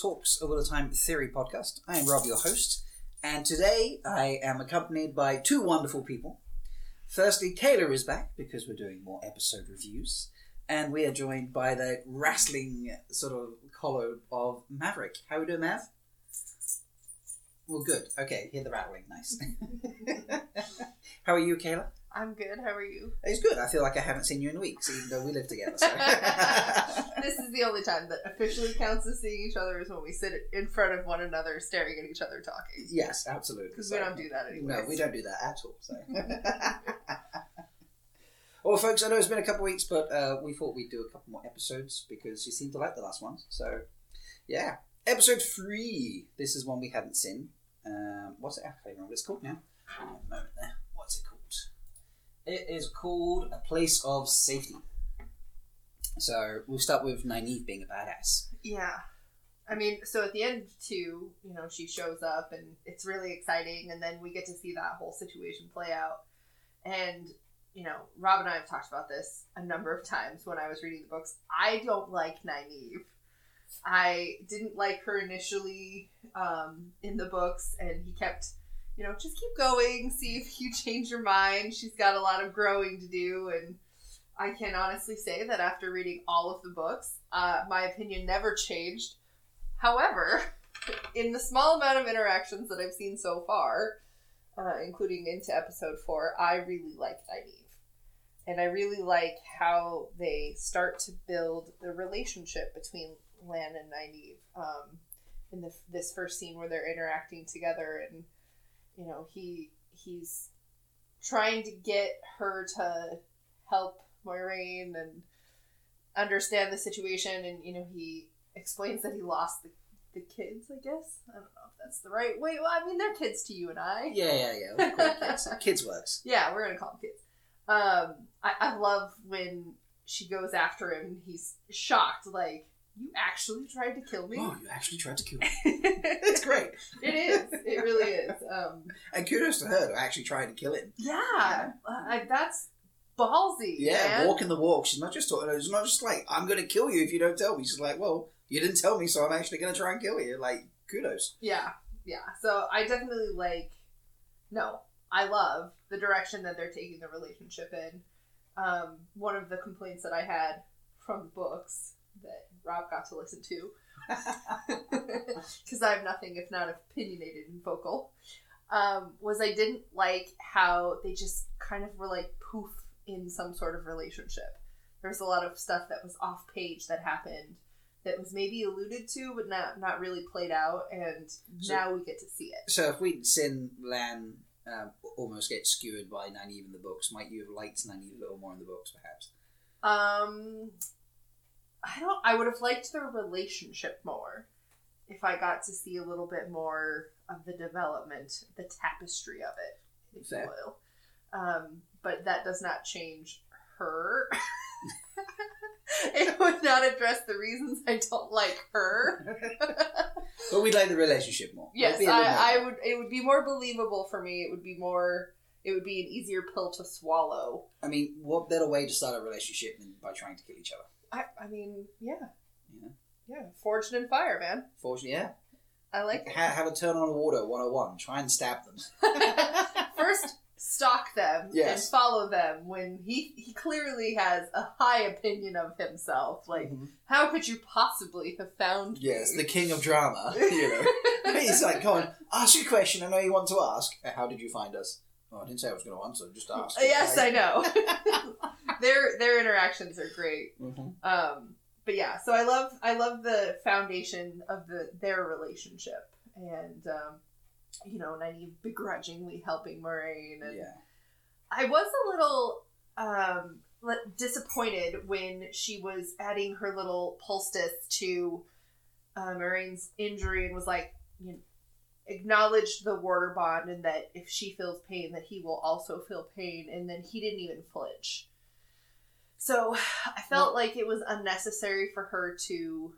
Talks All the Time Theory podcast. I am Rob, your host, and today I am accompanied by two wonderful people. Firstly, Kayla is back because we're doing more episode reviews, and we are joined by the wrestling sort of collar of Maverick. How we doing, Mav? Well, good. Okay, hear the rattling. Nice. How are you, Kayla? I'm good. How are you? It's good. I feel like I haven't seen you in weeks, even though we live together. So. this is the only time that officially counts as seeing each other is when we sit in front of one another, staring at each other, talking. yes, absolutely. Because So- we don't do that anymore. No, we don't do that at all. So. well, folks, I know it's been a couple of weeks, but uh, we thought we'd do a couple more episodes because you seemed to like the last ones. So, yeah, episode three. This is one we hadn't seen. Um, what's it? I can't remember what it's called now. Moment there. It is called A Place of Safety. So we'll start with Nynaeve being a badass. Yeah. I mean, so at the end, too, you know, she shows up and it's really exciting, and then we get to see that whole situation play out. And, you know, Rob and I have talked about this a number of times when I was reading the books. I don't like Nynaeve. I didn't like her initially um, in the books, and he kept, you know, just keep going, see if you change your mind. She's got a lot of growing to do, and I can honestly say that after reading all of the books, uh, my opinion never changed. However, in the small amount of interactions that I've seen so far, uh, including into episode four, I really like Nynaeve. And I really like how they start to build the relationship between Lan and Nynaeve um, in the, this first scene where they're interacting together, and you know he he's trying to get her to help Moiraine and understand the situation, and you know he explains that he lost the, the kids. I guess I don't know if that's the right way. Well, I mean they're kids to you and I. Yeah, yeah, yeah. We'll kids. kids works. Yeah, we're gonna call them kids. Um, I, I love when she goes after him. and He's shocked, like you actually tried to kill me. Oh, you actually tried to kill me. It's great. it is. It really is. Um, And kudos to her to actually trying to kill him. yeah, uh, that's ballsy. Yeah, man. walking the walk. She's not just talking. It's not just like I'm going to kill you if you don't tell me. She's like, well, you didn't tell me, so I'm actually going to try and kill you. Like, kudos. Yeah, yeah. So I definitely like. No, I love the direction that they're taking the relationship in. Um, one of the complaints that I had from the books that Rob got to listen to, because I'm nothing if not opinionated and vocal, um, was I didn't like how they just kind of were like poof in some sort of relationship. There was a lot of stuff that was off page that happened that was maybe alluded to but not not really played out and So- now we get to see it So if we'd seen Lan um, almost get skewered by Nynaeve in the books, might you have liked Nynaeve a little more in the books, perhaps? um i don't i would have liked their relationship more if i got to see a little bit more of the development the tapestry of it if Fair. you will um but that does not change her it would not address the reasons i don't like her But we'd like the relationship more. Yes, I, I would. It would be more believable for me. It would be more. It would be an easier pill to swallow. I mean, what better way to start a relationship than by trying to kill each other? I. I mean, yeah, know, yeah. Forged in fire, man. Forged, yeah. I like it. Have a turn on the Warder 101. Try and stab them. First, stalk them Yes. and follow them when he he clearly has a high opinion of himself. Like, Mhm. how could you possibly have found? Yes, the king of drama. You know, he's like, "Come on, ask your question. I know you want to ask. Uh, How did you find us?" Oh, I didn't say I was going to answer. Just ask. Yes, I know. Their their interactions are great. Mhm. Um, but yeah, so I love I love the foundation of the their relationship, and um, you know, Nynaeve begrudgingly helping Moiraine, and Yeah. I was a little um, disappointed when she was adding her little poultice to uh, Moiraine's injury and was like, you know, acknowledged the Warder bond and that if she feels pain, that he will also feel pain, and then he didn't even flinch. So I felt like it was unnecessary for her to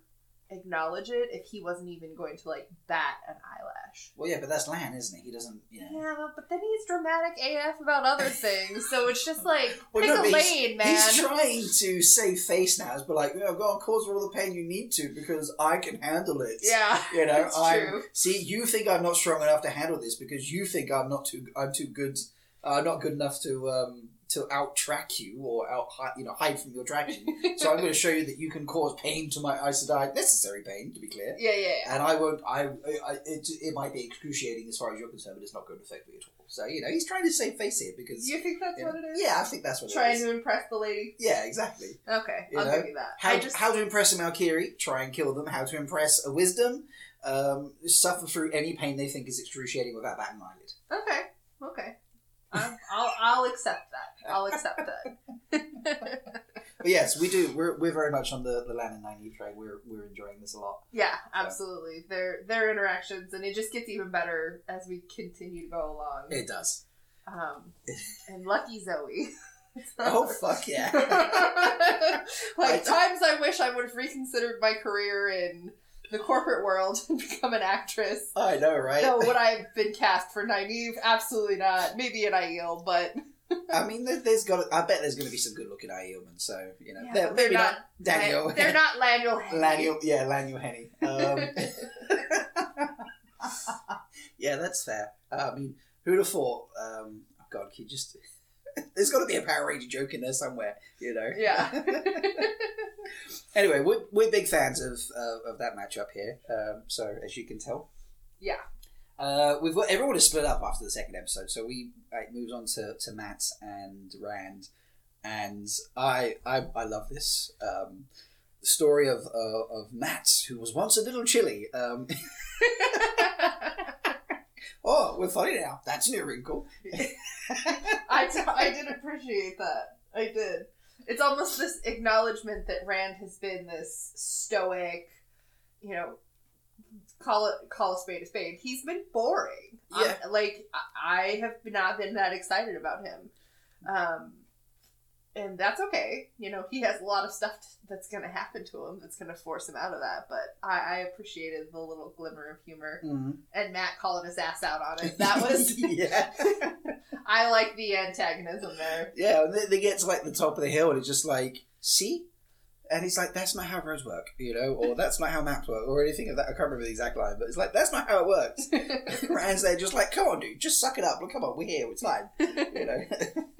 acknowledge it if he wasn't even going to like bat an eyelash. Well, yeah, but that's Lan, isn't he? He doesn't. You know. Yeah, but then he's dramatic AF about other things, so it's just like Well, pick no, a but he's- lane, man. He's trying to save face now, but like, you know, go on, cause all the pain you need to because I can handle it. yeah, You know, I'm see. You think I'm not strong enough to handle this because you think I'm not too. I'm too good. Uh, not good enough to um to out track you or out you know hide from your tracking. so I'm going to show you that you can cause pain to my Aes Sedai, necessary pain to be clear. Yeah, yeah, yeah. And I won't. I, I it, it might be excruciating as far as you're concerned, but it's not going to affect me at all. So you know, he's trying to save face here because You think that's you what it is? yeah, I think that's what Trying it is. Trying to impress the lady. Yeah, exactly. Okay, You I'll know, give you that. How, just how to impress a Malkieri, try and kill them. How to impress a wisdom, um, suffer through any pain they think is excruciating without batting an eyelid. okay, okay. I'm, I'll I'll accept that. I'll accept that. But yes, we do. We're, we're very much on the, the Lan and Nynaeve train. We're, we're enjoying this a lot. yeah, absolutely. Their their interactions, and it just gets even better as we continue to go along. It does. Um, and lucky Zoe. Oh, fuck yeah. like I- times I wish I would have reconsidered my career in the corporate world and become an actress. I know, right? No, would I have been cast for Nynaeve? Absolutely not. Maybe an Aiel, but I mean, there, there's got. I bet there's going to be some good looking Aielmen. So you know, Yeah, they're, they're maybe not, not- Daniel. they're not Laniel. Yeah, Laniel Henney. Um, yeah, that's fair. Uh, I mean, who'd have thought? Um, oh God, you just? There's got to be a Power Ranger joke in there somewhere, you know. Yeah. Anyway, we're, we're big fans of uh, of that matchup here. Um, so as you can tell, yeah. Uh, we've got everyone is split up after the second episode. So we it moves on to, to Mat and Rand, and I I, I love this. Um, story of uh, of Mat, who was once a little chilly. Um, oh, we're funny now. That's new wrinkle. I, d- I did appreciate that. I did. It's almost this acknowledgement that Rand has been this stoic, you know, call it call a spade a spade. He's been boring. Yeah. I- like I have not been that excited about him, um, and that's okay. You know, he has a lot of stuff that's going to happen to him that's going to force him out of that. But I, I appreciated the little glimmer of humor Mhm. and Mat calling his ass out on it. That was yeah. I like the antagonism there. Yeah, they, they get to like the top of the hill, and it's just like, see, and he's like, that's not how roads work, you know, or that's not how maps work, or anything of that. I can't remember the exact line, but it's like that's not how it works. Rand's there, just like, come on, dude, just suck it up. Look, come on, we're here, it's fine, you know.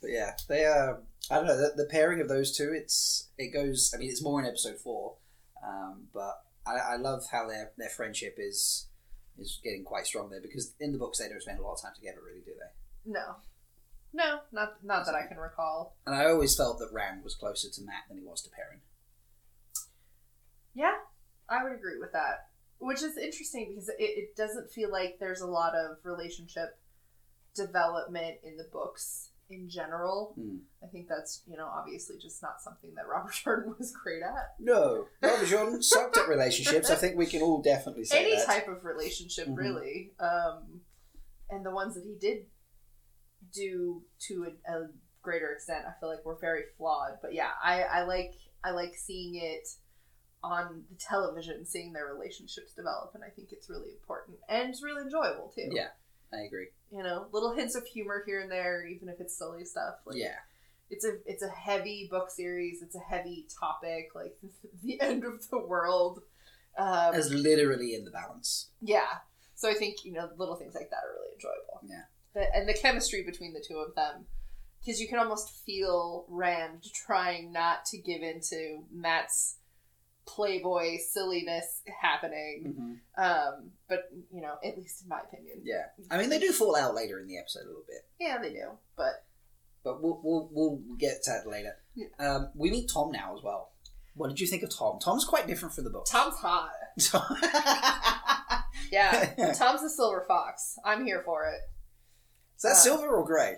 but yeah, they uh, I don't know the, the pairing of those two. It's it goes. I mean, it's more in episode four, um, but I, I love how their their friendship is is getting quite strong there because in the books they don't spend a lot of time together, really, do they? no, no, not not that I can recall. And I always felt that Rand was closer to Mat than he was to Perrin. Yeah, I would agree with that. Which is interesting because it, it doesn't feel like there's a lot of relationship development in the books in general. Hmm. I think that's you know obviously just not something that Robert Jordan was great at. No, Robert Jordan sucked at relationships. I think we can all definitely say that. Any that. type of relationship, Mhm. really, um, and the ones that he did do to a, a greater extent, I feel like we're very flawed. But yeah, I, I like I like seeing it on the television, seeing their relationships develop, and I think it's really important and it's really enjoyable too. Yeah, I agree. you know, little hints of humor here and there, even if it's silly stuff. Like, yeah, it's a it's a heavy book series. It's a heavy topic, like the end of the world. Um, as literally in the balance. yeah. So I think you know little things like that are really enjoyable. Yeah. The, and the chemistry between the two of them, because you can almost feel Rand trying not to give into Mat's playboy silliness happening. Um, but you know, at least in my opinion, Yeah, I mean they do fall out later in the episode a little bit, yeah, they do. But but we'll we'll, we'll get to that later. Yeah. Um, we meet Tom now as well. What did you think of Tom? Tom's quite different from the book. Tom's hot. Yeah, Tom's the silver fox. I'm here for it. Is that Uh, silver or grey?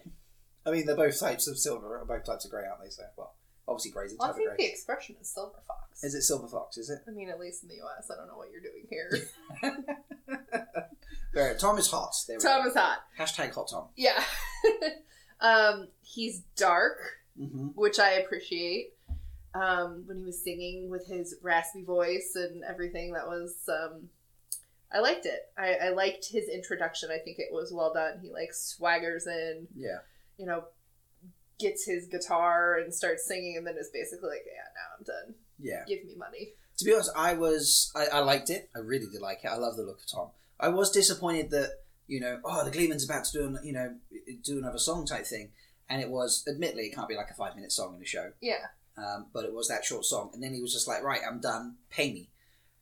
I mean, they're both types of silver, or both types of grey, aren't they? So, well, obviously grey's a I type of think grey. the expression is silver fox. Is it silver fox? Is it? I mean, at least in the U.S. I don't know what you're doing here. Very. Tom is hot. There Tom is hot. Hashtag hot Tom. Yeah. um, he's dark, hmm which I appreciate. um, when he was singing with his raspy voice and everything. That was um, I liked it. I, I liked his introduction. I think it was well done. He like swaggers in, Yeah. you know, gets his guitar and starts singing, and then is basically like, yeah, now I'm done. Yeah. Give me money. To be honest, I was I, I liked it. I really did like it. I love the look of Tom. I was disappointed that you know, oh, the Gleeman's about to do an, you know do another song type thing, and it was admittedly it can't be like a five minute song in a show, Yeah. um, but it was that short song, and then he was just like, right, I'm done, pay me,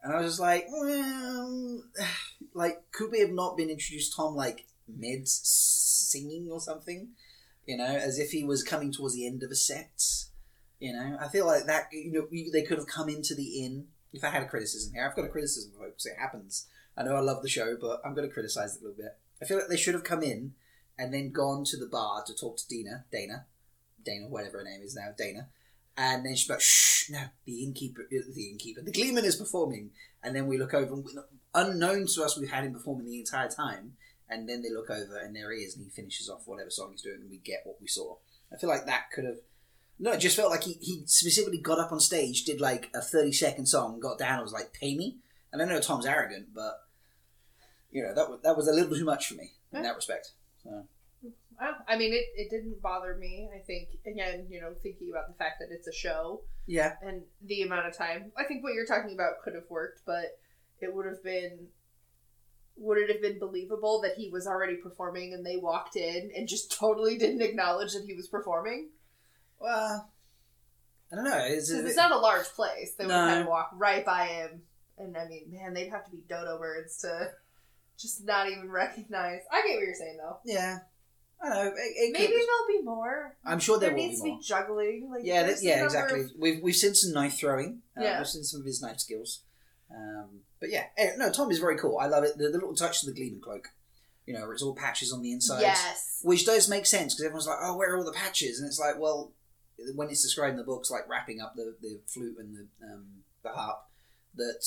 and I was just like, well, mm, like could we have not been introduced Tom like mid singing or something, you know, as if he was coming towards the end of a set. You know, I feel like that. You know, they could have come into the inn. If I had a criticism here, I've got a criticism, folks. It happens. I know I love the show, but I'm going to criticize it a little bit. I feel like they should have come in and then gone to the bar to talk to Dina, Dana, Dana, whatever her name is now, Dana, and then she's like, "Shh, no, the innkeeper, the innkeeper, the Gleeman is performing." And then we look over, and we- unknown to us, we've had him performing the entire time. And then they look over, and there he is, and he finishes off whatever song he's doing, and we get what we saw. I feel like that could have. No, it just felt like he, he specifically got up on stage, did like a 30 second song, got down, and was like, pay me. And I know Tom's arrogant, but, you know, that, was- that was a little too much for me in that respect. So, Well, I mean, it, it didn't bother me. I think, again, you know, thinking about the fact that it's a show yeah. and the amount of time, I think what you're talking about could have worked, but it would have been. Would it have been believable that he was already performing and they walked in and just totally didn't acknowledge that he was performing? Well, I don't know. It's, 'Cause it's not a large place. They would No. kind of walk right by him. And I mean, man, they'd have to be dodo birds to just not even recognize. I get what you're saying, though. yeah. I don't know. It, it Maybe could- there'll be more. I'm sure there, there will needs be to be juggling. Like Yeah, that, yeah, exactly. of- We've we've seen some knife throwing. Uh, Yeah. We've seen some of his knife skills. Um, but yeah, eh, no, Tom is very cool. I love it. The, the little touch of the Gleeman cloak. You know, where it's all patches on the inside. yes. Which does make sense because everyone's like, "Oh, where are all the patches?" And it's like, well, when it's described in the books, like wrapping up the, the flute and the um, the harp, that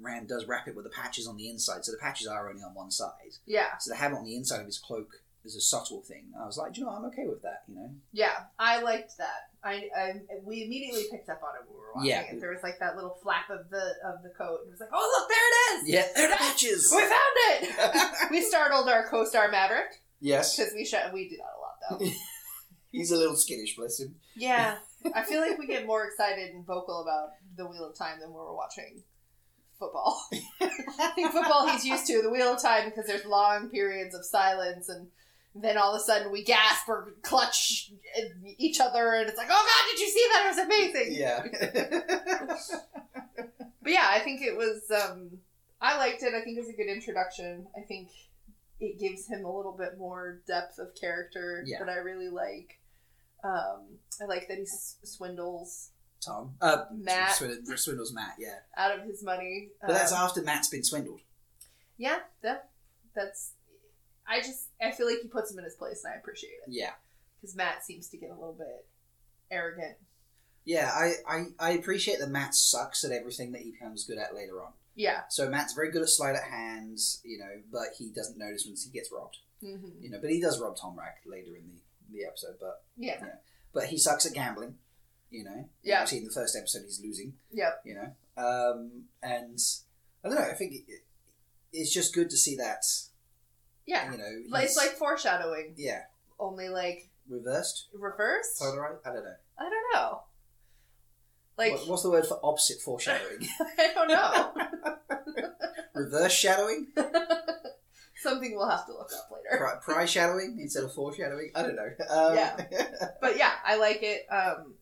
Rand does wrap it with the patches on the inside. So the patches are only on one side. Yeah, So to have it on the inside of his cloak is a subtle thing. I was like, "Do you know, what? I'm okay with that. You know, yeah. I liked that. I, I we immediately picked up on it when we were watching Yeah. it. There was like that little flap of the of the coat, and it was like, oh look, there it is. yeah, they're the patches. We found it. we startled our co-star Maverick yes, because we sh- we do that a lot though. he's a little skittish, bless him. Yeah, I feel like we get more excited and vocal about the Wheel of Time than when we're watching football. I think football he's used to the Wheel of Time because there's long periods of silence and then all of a sudden we gasp or clutch each other and it's like, oh god, did you see that? It was amazing. Yeah. But yeah, I think it was. Um, I liked it. I think it was a good introduction. I think it gives him a little bit more depth of character Yeah. that I really like. Um, I like that he swindles Tom. Uh, Mat. Swindle, swindles Mat, yeah. out of his money. But that's Um, after Mat's been swindled. yeah, that that's. I just I feel like he puts him in his place, and I appreciate it Yeah. because Mat seems to get a little bit arrogant. Yeah, I, I, I appreciate that Mat sucks at everything that he becomes good at later on. Yeah. So Mat's very good at sleight of hands, you know, but he doesn't notice once he gets robbed. hmm You know, but he does rob Tom Rack later in the, the episode, but Yeah. but he sucks at gambling, you know. Yeah. See in the first episode he's losing. Yep. you know. Um, and I don't know. I think it, it's just good to see that. Yeah. You know, Like, it's like foreshadowing, yeah, only like reversed, reversed. polarized. I don't know. I don't know. Like What- what's the word for opposite foreshadowing? I don't know. Reverse shadowing, Something we'll have to look up later. Pri- pri shadowing instead of foreshadowing. I don't know. Um, Yeah. But yeah, I like it. Um,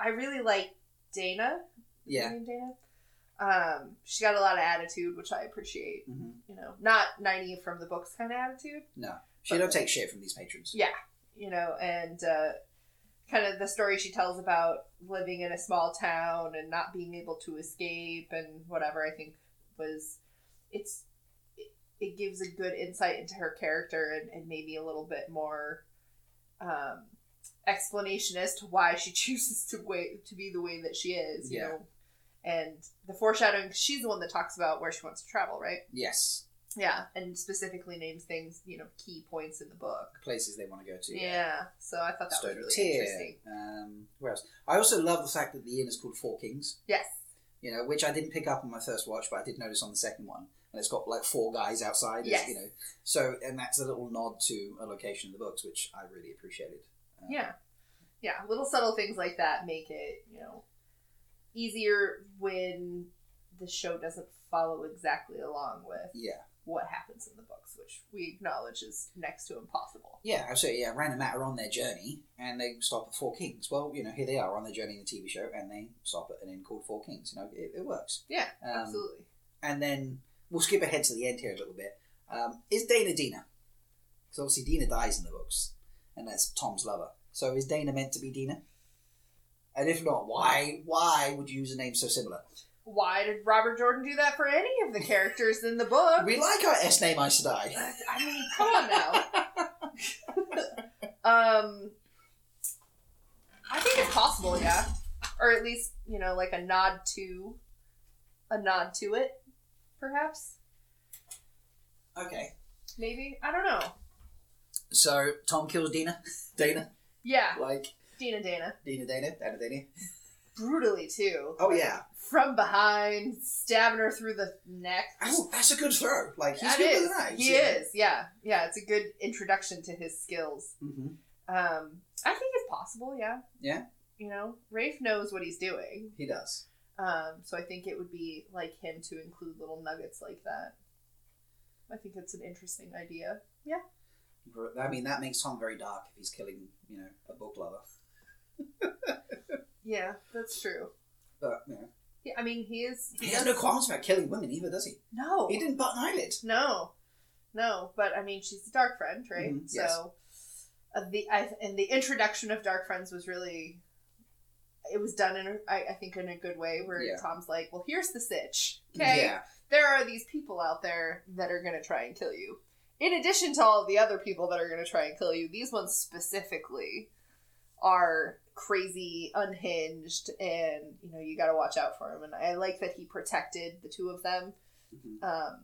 I really like Dana. Yeah. Dana. Um, she's got a lot of attitude, which I appreciate. hmm You know, not Nynaeve from the books kind of attitude. No, she don't take shit from these patrons. Yeah, you know, and uh, kind of the story she tells about living in a small town and not being able to escape and whatever. I think was it's it, it gives a good insight into her character and, and maybe a little bit more um, explanation as to why she chooses to wait to be the way that she is. You Yeah. know, and the foreshadowing. She's the one that talks about where she wants to travel, right? Yes. Yeah, and specifically names things, you know, key points in the book. Places they want to go to. Yeah, so I thought that Stone was really interesting. Um, where else? I also love the fact that the inn is called Four Kings. Yes. You know, which I didn't pick up on my first watch, but I did notice on the second one. And it's got like four guys outside. Yes. You know, so and that's a little nod to a location in the books, which I really appreciated. Um, Yeah. Yeah, little subtle things like that make it, you know, easier when the show doesn't follow exactly along with Yeah. what happens in the books, which we acknowledge is next to impossible. Yeah, absolutely. yeah, Rand and Mat on their journey and they stop at Four Kings. Well, you know, here they are on their journey in the TV show and they stop at an inn called Four Kings. You know, it, it works. Yeah, Um, absolutely. And then we'll skip ahead to the end here a little bit. Um, is Dana Dena? Because obviously Dena dies in the books, and that's Tom's lover. So is Dana meant to be Dena? And if not, why? Why would you use a name so similar? Why did Robert Jordan do that for any of the characters in the book? We like our S name Aes Sedai. I mean, come on now. Um, I think it's possible, yeah, or at least you know, like a nod to, a nod to it, perhaps, Okay. maybe. I don't know. So Tom kills Dina. Dana, Yeah, like Dina Dana, Dina, Dana, Dana, Dana. brutally too, Oh yeah. from behind, stabbing her through the neck. Oh, that's a good throw. Like he's That good is. knives. He is, yeah, yeah. It's a good introduction to his skills. hmm Um, I think it's possible, yeah. Yeah? You know, Rafe knows what he's doing. He does. Um, so I think it would be like him to include little nuggets like that. I think it's an interesting idea. Yeah. I mean, that makes Tom very dark if he's killing, you know, a book lover. Yeah, that's true. But know, Yeah, I mean, he is. he has no qualms about killing women either, does he? No. He didn't butt an eyelid. No. No, but I mean, she's a dark friend, right? Mhm, yes. So, uh, the I, and the introduction of dark friends was really, it was done in a, I, I think in a good way where Yeah. Tom's like, well, here's the sitch. Okay, Yeah. there are these people out there that are going to try and kill you. In addition to all of the other people that are going to try and kill you, these ones specifically are crazy, unhinged, and you know you got to watch out for him. And I like that he protected the two of them. Mhm. Um,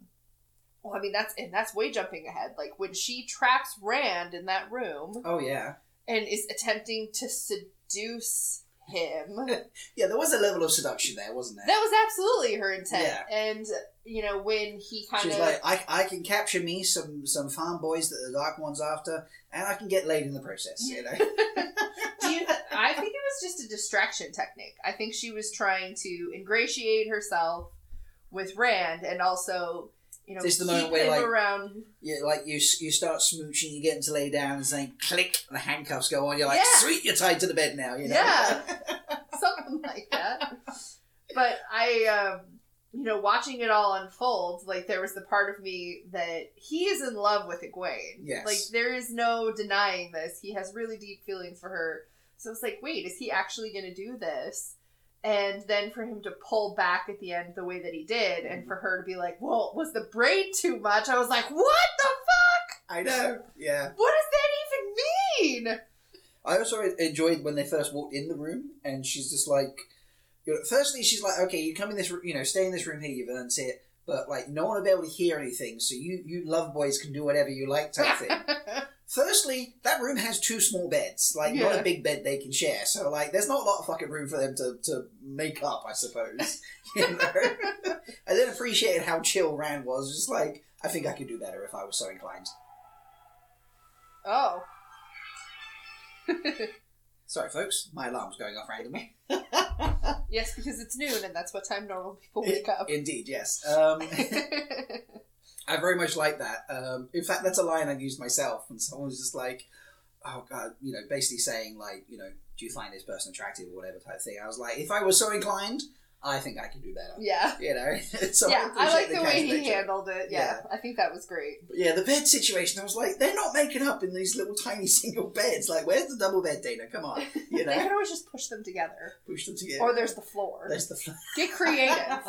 well, I mean that's and that's way jumping ahead. Like when she traps Rand in that room Oh yeah. and is attempting to seduce him. Yeah, there was a level of seduction there, wasn't there? That was absolutely her intent. Yeah. And you know, when he kind She's of like, I, I can capture me some some farm boys that the Dark One's after, and I can get laid in the process. You know. Do you, I think it was just a distraction technique. I think she was trying to ingratiate herself with Rand and also, you know, This is the moment where, like- around. Yeah, like you you start smooching, you get him to lay down, and saying click, and the handcuffs go on. You're like, Yeah. sweet, you're tied to the bed now. You know. Yeah. something like that. But I, um, you know, watching it all unfold, like there was the part of me that he is in love with Egwene. Yes. Like there is no denying this. He has really deep feelings for her. So it's like, wait, is he actually going to do this? And then for him to pull back at the end the way that he did, and for her to be like, well, was the braid too much? I was like, what the fuck? I know. Yeah. What does that even mean? I also enjoyed when they first walked in the room, and she's just like, you know, firstly, she's like, okay, you come in this, you know, stay in this room here, you've earned it, but like, no one will be able to hear anything, so you, you love boys can do whatever you like type thing. Firstly, that room has two small beds, like not a big bed they can share. So like, there's not a lot of fucking room for them to, to make up, I suppose. You know? I then appreciated how chill Rand was. Just like, I think I could do better if I was so inclined. oh. Sorry, folks, my alarm's going off randomly. Yes, because it's noon and that's what time normal people wake up. Indeed, yes. Um, I very much like that. Um, in fact, that's a line I've used myself, and someone was just like, "Oh God," you know, basically saying like, you know, do you find this person attractive or whatever type of thing. I was like, if I was so inclined, I think I can do better. yeah. You know, so yeah, I like appreciate the way he handled it. Yeah, I think that was great. But yeah, the bed situation. I was like, they're not making up in these little tiny single beds. Like, where's the double bed, Dana? Come on, you know? They could always just push them together. push them together. Or there's the floor. there's the. Floor. Get creative.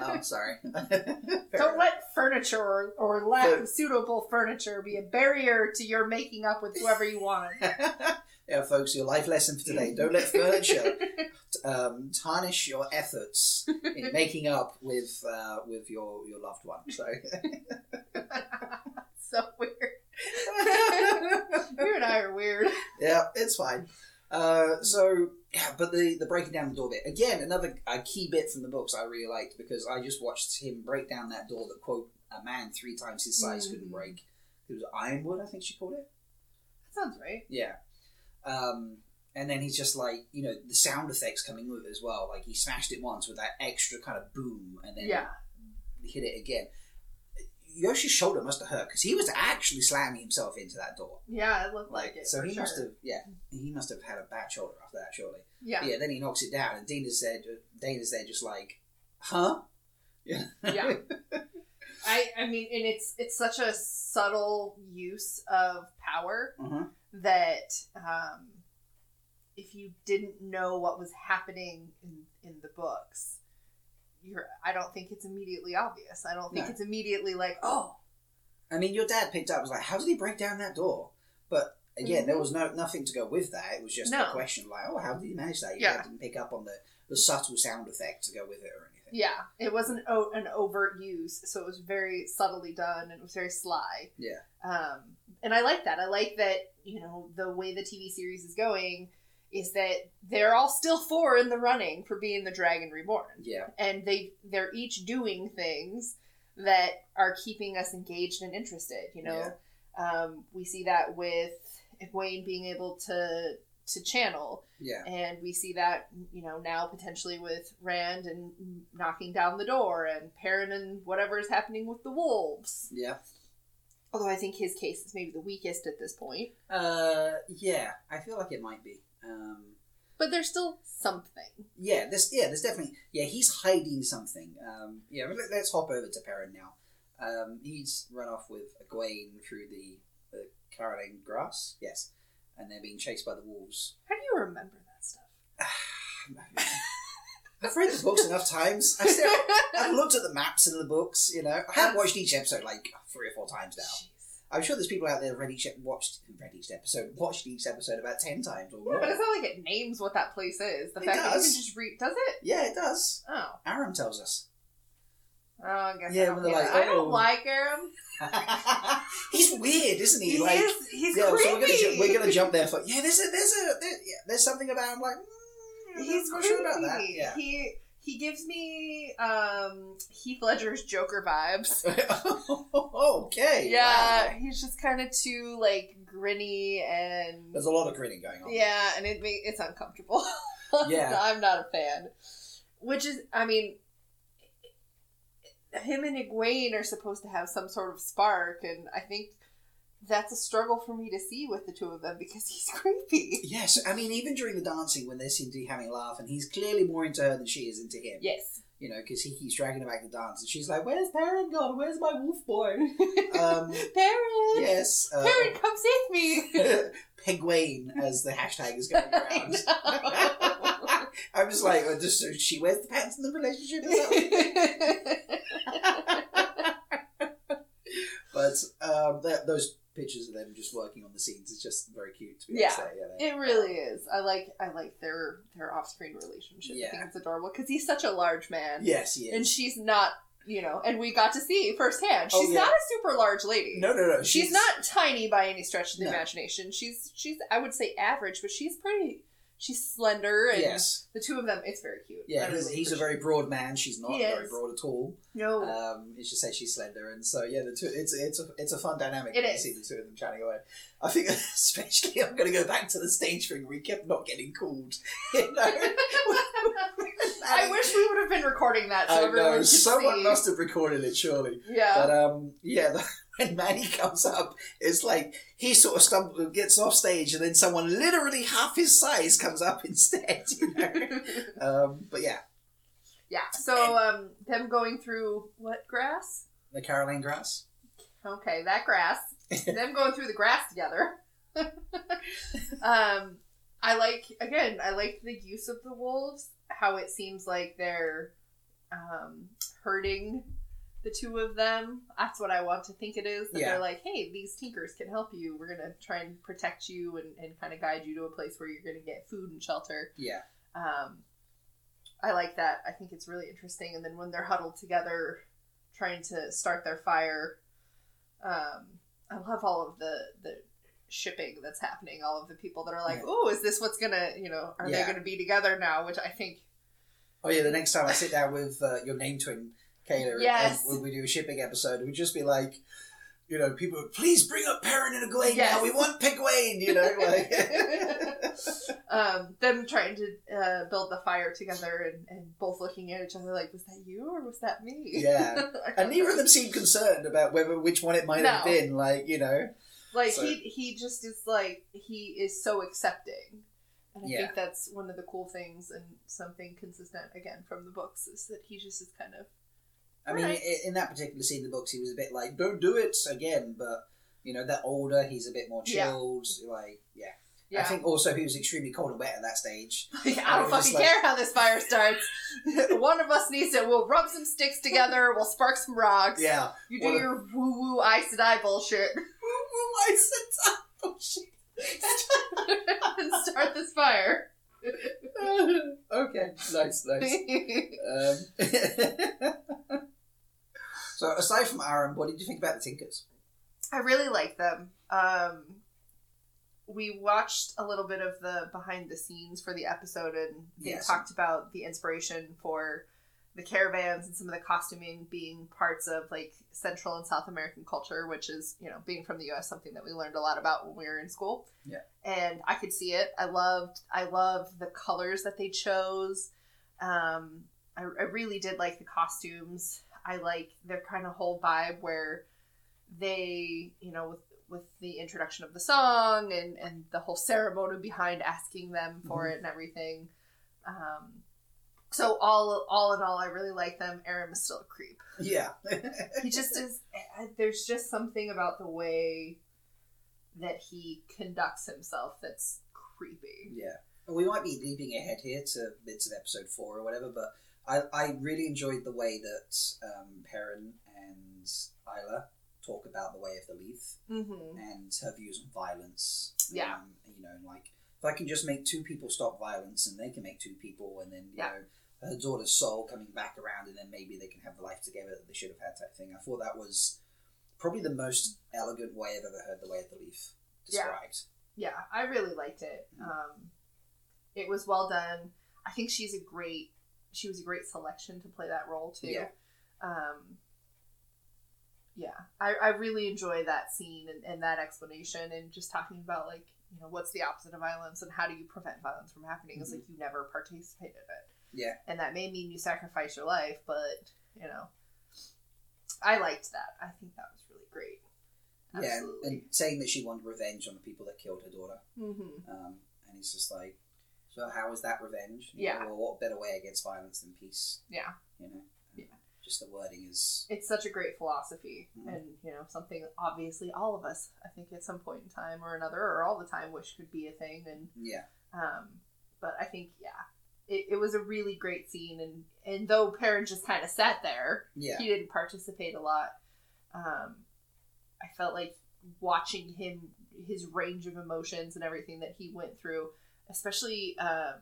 oh, sorry. Don't let furniture or, or lack of suitable furniture be a barrier to your making up with whoever you want. Yeah, folks, your life lesson for today. Don't let furniture um, tarnish your efforts in making up with uh, with your, your loved one. So, so weird. you and I are weird. yeah, it's fine. Uh, so, yeah, but the, the breaking down the door bit again, another a key bit from the books I really liked because I just watched him break down that door that quote a man three times his size couldn't Mhm. break. It was ironwood, I think she called it. That sounds right. Yeah. Um, and then he's just like, you know, the sound effects coming with it as well. Like he smashed it once with that extra kind of boom and then Yeah. hit it again. Josha's shoulder must have hurt because he was actually slamming himself into that door. Yeah, it looked like, it. so he sure. must have, yeah, he must have had a bad shoulder after that, surely. Yeah. But yeah, then he knocks it down, and Dana's there. Dana's there, just like, huh? Yeah. Yeah. I I mean, and it's it's such a subtle use of power Mhm. That um, if you didn't know what was happening in in the books, you're I don't think it's immediately obvious. I don't think No. it's immediately like, oh, I mean, your dad picked up. Was like, how did he break down that door? But again, there Mhm. was no nothing to go with that. It was just No. a question like, oh, how did he manage that? Your Yeah. dad didn't pick up on the, the subtle sound effect to go with it or anything. yeah, it wasn't o- an overt use, so it was very subtly done and it was very sly. Yeah. Um, and I like that. I like that, you know, the way the TV series is going is that they're all still four in the running for being the Dragon Reborn. Yeah. And they they're each doing things that are keeping us engaged and interested, you know. Um, we see that with Egwene being able to to channel Yeah. and we see that you know now potentially with Rand and knocking down the door and Perrin and whatever is happening with the wolves. Yeah. Although I think his case is maybe the weakest at this point. Uh, yeah. I feel like it might be. Um, But there's still something. yeah. There's yeah. There's definitely yeah. He's hiding something. Um, yeah. let- Let's hop over to Perrin now. Um, he's run off with Egwene through the the Caralain grass. Yes. And they're being chased by the wolves. How do you remember that stuff? I've read the books enough times. I I've looked at the maps in the books. You know, I have watched each episode like three or four times now. Jeez. I'm sure there's people out there that read each watched read each episode, watched each episode about ten times or more. Yeah, but it's not like it names what that place is. The It fact that you does. can just read does it? Yeah, it does. Oh. Aram tells us. Oh, I guess Yeah, I don't, when they're like, it. I don't oh. like Aram. he's weird, isn't he? He like, is. He's yeah. creepy. So we're gonna ju- we're gonna jump there for yeah. There's a there's a there, yeah, there's something about him like mm, He's creepy. sure about that. Yeah. He he gives me um Heath Ledger's Joker vibes. okay. Yeah, wow. he's just kind of too like grinny and There's a lot of grinning going on. yeah, and it it's uncomfortable. Yeah. I'm not a fan. Which is, I mean, him and Egwene are supposed to have some sort of spark, and I think that's a struggle for me to see with the two of them because he's creepy. Yes, I mean, even during the dancing when they seem to be having a laugh, and he's clearly more into her than she is into him. Yes. You know, because he keeps dragging her back to dance, and she's like, "Where's Perrin gone? Where's my wolf boy?" Um, Perrin! yes, uh, Perrin, come save me! Pegwayne, as the hashtag is going around. I I'm just like, just so she wears the pants in the relationship. As well. know. but um, that, those pictures of them just working on the scenes is just very cute. To be Yeah. honest there, yeah, It really is. I like I like their their off screen relationship. I Yeah. think it's adorable because he's such a large man. Yes, he is. and she's not you know and we got to see firsthand Oh, she's yeah. not a super large lady no, no, no. she's, not tiny by any stretch of the No. imagination she's she's i would say average but she's pretty she's slender and Yes. the two of them it's very cute Yeah, he's, really he's a very broad man. She's not very broad at all. no Um, it's just that she's slender, and so yeah, the two. It's it's a it's a fun dynamic. It is. see the two of them chatting away. I think especially I'm going to go back to the stage thing. We kept not getting called. You know. i wish we would have been recording that so I everyone know someone see must have recorded it surely. yeah But um, yeah, the, when Manny comes up, it's like he sort of stumbles, gets off stage, and then someone literally half his size comes up instead. You know. um, but yeah, yeah so um them going through what grass the Caralain grass. okay that grass them going through the grass together. um, I like again. I like the use of the wolves. How it seems like they're um, hurting the two of them. That's what I want to think it is. That Yeah. they're like, hey, these tinkers can help you. We're gonna try and protect you and, and kind of guide you to a place where you're gonna get food and shelter. Yeah. Um, I like that. I think it's really interesting. And then when they're huddled together, trying to start their fire, um, I love all of the the shipping that's happening. All of the people that are like, Yeah. "Oh, is this what's gonna? You know, are Yeah. they gonna be together now?" Which I think, Oh yeah, the next time I sit down with uh, your name twin, Kayla, Yes. when we do a shipping episode, we'd just be like, you know, people, please bring up Perrin and Egwene Yes. now. We want Pegwayne, you know, like. um, them trying to uh, build the fire together and, and both looking at each other like, "Was that you or was that me?" Yeah. And neither of them seemed concerned about whether which one it might have been. Like, you know, Like So- he he just is like he is so accepting. And I Yeah. think that's one of the cool things and something consistent again from the books is that he just is kind of I mean, Right. in that particular scene in the books, he was a bit like, "Don't do it again," but. You know, that older, he's a bit more Yeah. chilled. Like, yeah. yeah. I think also he was extremely cold and wet at that stage. I don't fucking like- care how this fire starts. one of us needs to. We'll rub some sticks together. We'll spark some rocks. Yeah. You do your woo woo Aes Sedai bullshit Woo woo I said that. Oh, shit. and start this fire. okay, nice, nice. Um, so, aside from Aaron, what did you think about the Tinkers? I really like them. Um, we watched a little bit of the behind the scenes for the episode, and they Yes. talked about the inspiration for the caravans and some of the costuming being parts of like Central and South American culture, which is you know being from the U.S. something that we learned a lot about when we were in school. Yeah. and I could see it. I loved. I loved the colors that they chose. Um, I, I really did like the costumes. I like their kind of whole vibe where they, you know, with with the introduction of the song and and the whole ceremony behind asking them for it and everything. Um, so all all in all, I really like them. Aaron is still a creep. Yeah. He just is. There's just something about the way that he conducts himself that's creepy. yeah. We might be leaping ahead here to bits of episode four or whatever, but I, I really enjoyed the way that um, Perrin and Isla talk about the way of the Leaf. Mm-hmm. and her views on violence. Yeah. Um, you know, like if I can just make two people stop violence, and they can make two people, and then you Yeah. know her daughter's soul coming back around, and then maybe they can have the life together that they should have had. Type thing. I thought that was probably the most elegant way I've ever heard the way of the leaf Yeah. described. Yeah, I really liked it. Um, it was well done. I think she's a great. She was a great selection to play that role too. Yeah. Um, yeah, I, I really enjoy that scene and, and that explanation and just talking about like you know what's the opposite of violence and how do you prevent violence from happening? It's Mhm. like you never participated in it. Yeah. and that may mean you sacrifice your life, but you know, I liked that. I think that was really great. Yeah, and, and saying that she wanted revenge on the people that killed her daughter, mm-hmm. um, and he's just like, so how is that revenge? You Yeah. know, well, what better way against violence than peace? Yeah. You know. Yeah. Just the wording is it's such a great philosophy Mhm. and you know something obviously all of us i think at some point in time or another or all the time wish could be a thing and yeah. um but i think yeah it, it was a really great scene and and though Perrin just kind of sat there Yeah. he didn't participate a lot um i felt like watching him his range of emotions and everything that he went through especially um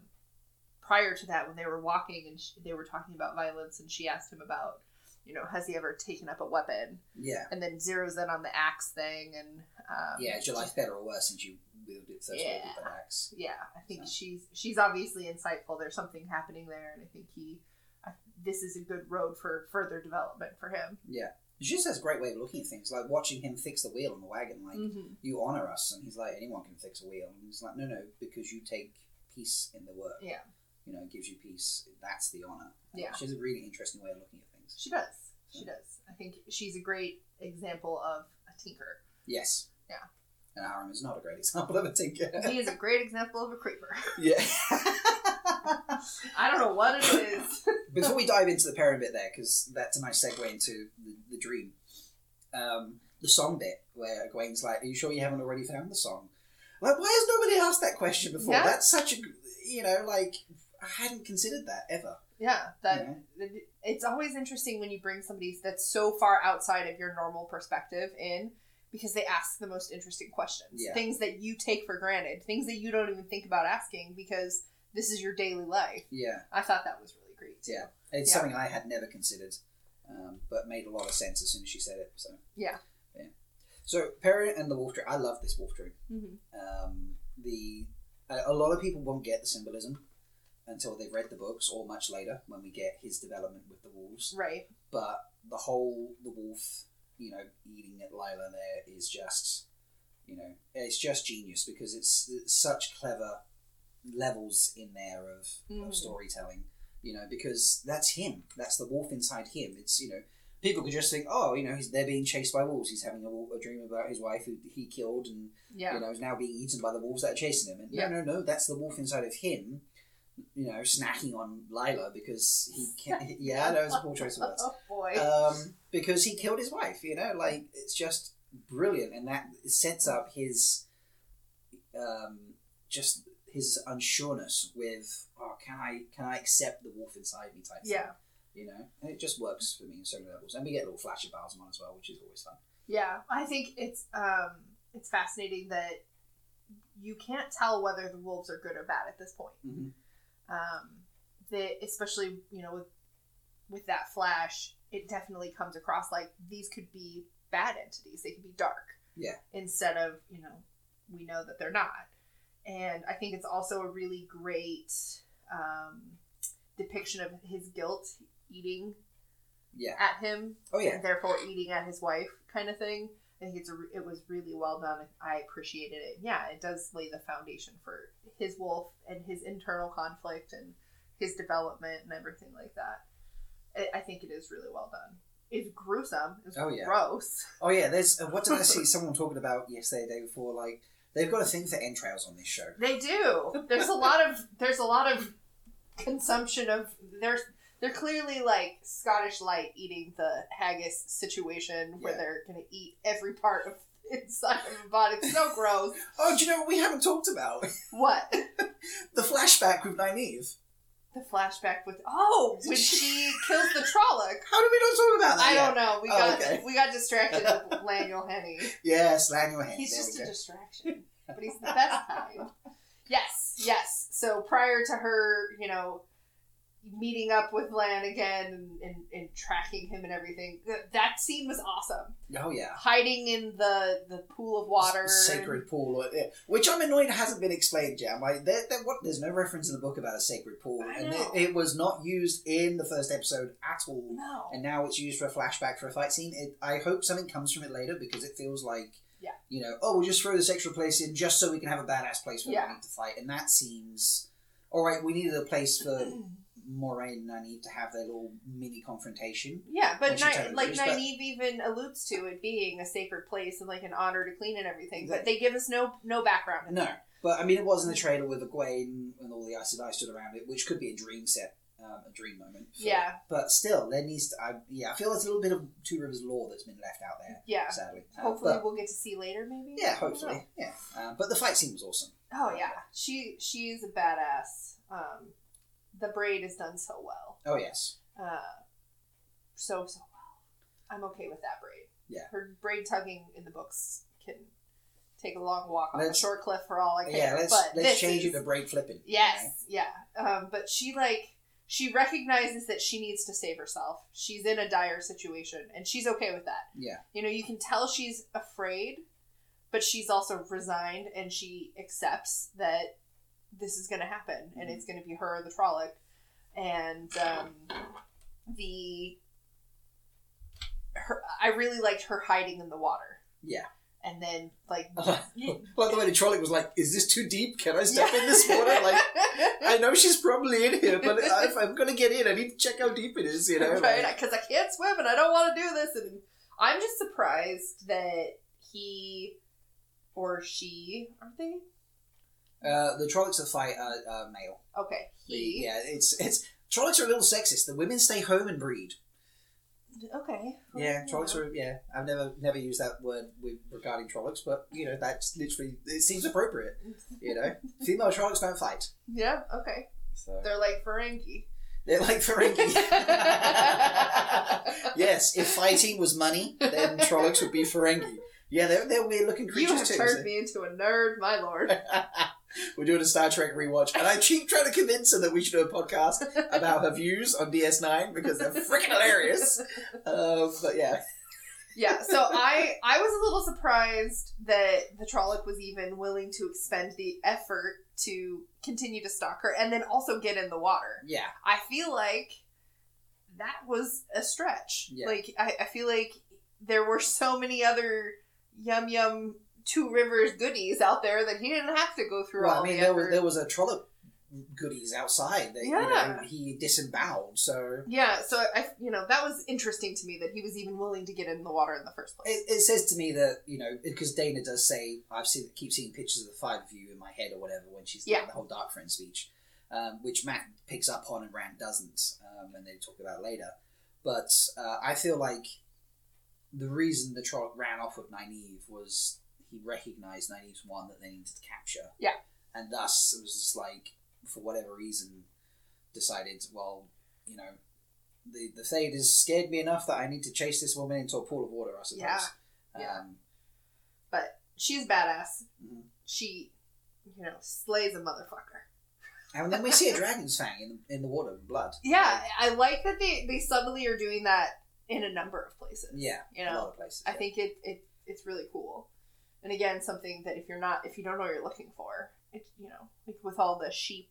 prior to that when they were walking and sh they were talking about violence and she asked him about you know has he ever taken up a weapon Yeah. and then zeroes in on the axe thing and um, Yeah, is your life better or worse since you wielded first wielded Yeah. that axe? yeah i think So. she's she's obviously insightful there's something happening there and i think he I, this is a good road for further development for him Yeah. She just has a great way of looking at things, like watching him fix the wheel on the wagon. Like, Mhm. you honor us, and he's like, anyone can fix a wheel. And he's like, no, no, because you take peace in the work. yeah You know, it gives you peace. That's the honor. And Yeah. She has a really interesting way of looking at things. she does she does i think she's a great example of a tinker Yes. Yeah. And Aram is not a great example of a tinker. he is a great example of a creeper yeah. i don't know what it is Before we dive into the Perrin bit there, because that's a nice segue into the, the dream, um, the song bit where Gwen's like, "Are you sure you haven't already found the song?" Like, why has nobody asked that question before? Yeah. That's such a, you know, like I hadn't considered that ever. Yeah, that know? it's always interesting when you bring somebody that's so far outside of your normal perspective in because they ask the most interesting questions. Yeah. Things that you take for granted, things that you don't even think about asking because this is your daily life. Yeah, I thought that was really great. Too. Yeah. it's Yeah. something I had never considered, um, but made a lot of sense as soon as she said it. So Yeah. yeah. So Perrin and the Wolf Tree. I love this Wolf Tree. hmm Um, the a, a lot of people won't get the symbolism until they've read the books or much later when we get his development with the wolves. Right. But the whole the wolf, you know, eating at Lila there is just, you know, it's just genius because it's, it's such clever levels in there of, Mhm. of storytelling. You know, because that's him. That's the wolf inside him. It's you know, people could just think, oh, you know, he's they're being chased by wolves. He's having a, a dream about his wife who he killed and Yeah. you know, is now being eaten by the wolves that are chasing him. And Yeah. no, no, no, that's the wolf inside of him, you know, snacking on Lila because he can't. yeah, know it's a poor choice of words. Oh boy. Um, because he killed his wife, you know, like it's just brilliant, and that sets up his, um, just his unsureness with, oh, can I can I accept the wolf inside me type thing, yeah. you know, and it just works for me in certain levels, and we get a little flash of Baalzamon as well, which is always fun. Yeah. I think it's um it's fascinating that you can't tell whether the wolves are good or bad at this point. Mm-hmm. um, that especially you know with with that flash it definitely comes across like these could be bad entities they could be dark Yeah. instead of you know we know that they're not and i think it's also a really great um, depiction of his guilt eating Yeah. at him Oh yeah. and therefore eating at his wife kind of thing i think it's a, it was really well done i appreciated it yeah it does lay the foundation for his wolf and his internal conflict and his development and everything like that i, I think it is really well done it's gruesome it's Oh, yeah. gross Oh yeah, there's uh, what did I see someone talking about yesterday, the day before? Like they've got a thing for entrails on this show. they do there's a lot of there's a lot of consumption of there's they're clearly like Scottish light eating the haggis situation where Yeah. they're gonna eat every part of inside of a body. It's so gross. Oh, do you know what we haven't talked about? What? the flashback with Nynaeve. The flashback with oh when she kills the Trolloc. How did we not talk about that? I yet? don't know. We Oh, got okay. we got distracted with Laniel Henney. Yes, your hand. He's There just a go. distraction, but he's the best kind. Yes, yes. So prior to her, you know, meeting up with Lan again and, and, and tracking him and everything, that scene was awesome. Oh yeah. Hiding in the the pool of water, Sacred pool, which I'm annoyed hasn't been explained, Jam. Like, there, there, what, there's no reference in the book about a sacred pool, I and it, it was not used in the first episode at all. No, And now it's used for a flashback for a fight scene. It, I hope something comes from it later because it feels like, Yeah. you know, oh, we'll just throw this extra place in just so we can have a badass place for Yeah. Nynaeve to fight, and that seems all right. We needed a place for Moiraine and Nynaeve to have their little mini confrontation. Yeah, but Ni- like but- Nynaeve even alludes to it being a sacred place and like an honor to clean and everything, but they give us no no background. No, that. but I mean, it was in the trailer with Egwene and all the Aes Sedai stood around it, which could be a dream set, um, a dream moment. for- Yeah, But still, there needs to. I, yeah, I feel there's a little bit of Two Rivers lore that's been left out there, yeah. sadly. Uh, Hopefully, but- we'll get to see later. Maybe. yeah, I don't know. hopefully, yeah. Uh, but the fight scene was awesome. Oh yeah, she she's a badass. Um, the braid is done so well. Oh yes, Uh, so so well. I'm okay with that braid. Yeah. Her braid tugging in the books can take a long walk on a Let's- short cliff for all I care. yeah. Let's but let's change is, it to braid flipping. you Yes, yeah. Um, but she like she recognizes that she needs to save herself. She's in a dire situation, and she's okay with that. Yeah, You know, you can tell she's afraid, but she's also resigned, and she accepts that this is going to happen, and Mhm. it's going to be her the Trolloc. And um, the her, I really liked her hiding in the water, yeah. and then like by the way the trolley was like, "Is this too deep? Can I step in this water?" Like, I know she's probably in here, but if I'm gonna get in, I need to check how deep it is. You know, right? like- Because I can't swim and I don't want to do this. And I'm just surprised that he or she aren't they? Uh, the Trollocs that fight are uh, male. Okay, he. yeah, it's it's Trollocs are a little sexist. The women stay home and breed. Okay. well, Yeah, you Trollocs are. Yeah, I've never never used that word with regarding Trollocs, but you know that's literally it seems appropriate. You know, female Trollocs don't fight. Yeah. Okay. So They're like Ferengi. They're like Ferengi. yes, if fighting was money, then Trollocs would be Ferengi. Yeah, they're, they're weird looking you creatures have too. turned so- me into a nerd, my lord. We're doing a Star Trek rewatch, and I keep trying to convince her that we should do a podcast about her views on DS9 because they're freaking hilarious. Uh, but yeah, Yeah, so I I was a little surprised that the Trolloc was even willing to expend the effort to continue to stalk her and then also get in the water. yeah, I feel like that was a stretch. Yeah. Like I, I feel like there were so many other yum yum two rivers goodies out there that he didn't have to go through Well, all I mean, the there was there was a trollop goodies outside that you know, he disemboweled. So yeah, so I you know that was interesting to me that he was even willing to get in the water in the first place. it, it says to me that you know because Dana does say I've seen keep seeing pictures of the five of you in my head or whatever when she's Yeah. the whole Dark Friend speech, um, which Mat picks up on and Rand doesn't, um, and they talk about later. But uh, I feel like the reason the Trolloc ran off with Nynaeve was he recognized Nynaeve's one that they needed to capture. Yeah. and thus it was just like for whatever reason decided well you know the the Fade has scared me enough that I need to chase this woman into a pool of water. I suppose. Yeah. Yeah. Um, but she's badass. Mhm. She, you know, slays a motherfucker. and then we see a dragon's fang in the, in the water blood. Yeah, I like that they they subtly are doing that in a number of places. Yeah, you a know, lot of places. I think it, it it's really cool. And again, something that if you're not if you don't know what you're looking for, it you know, like with all the sheep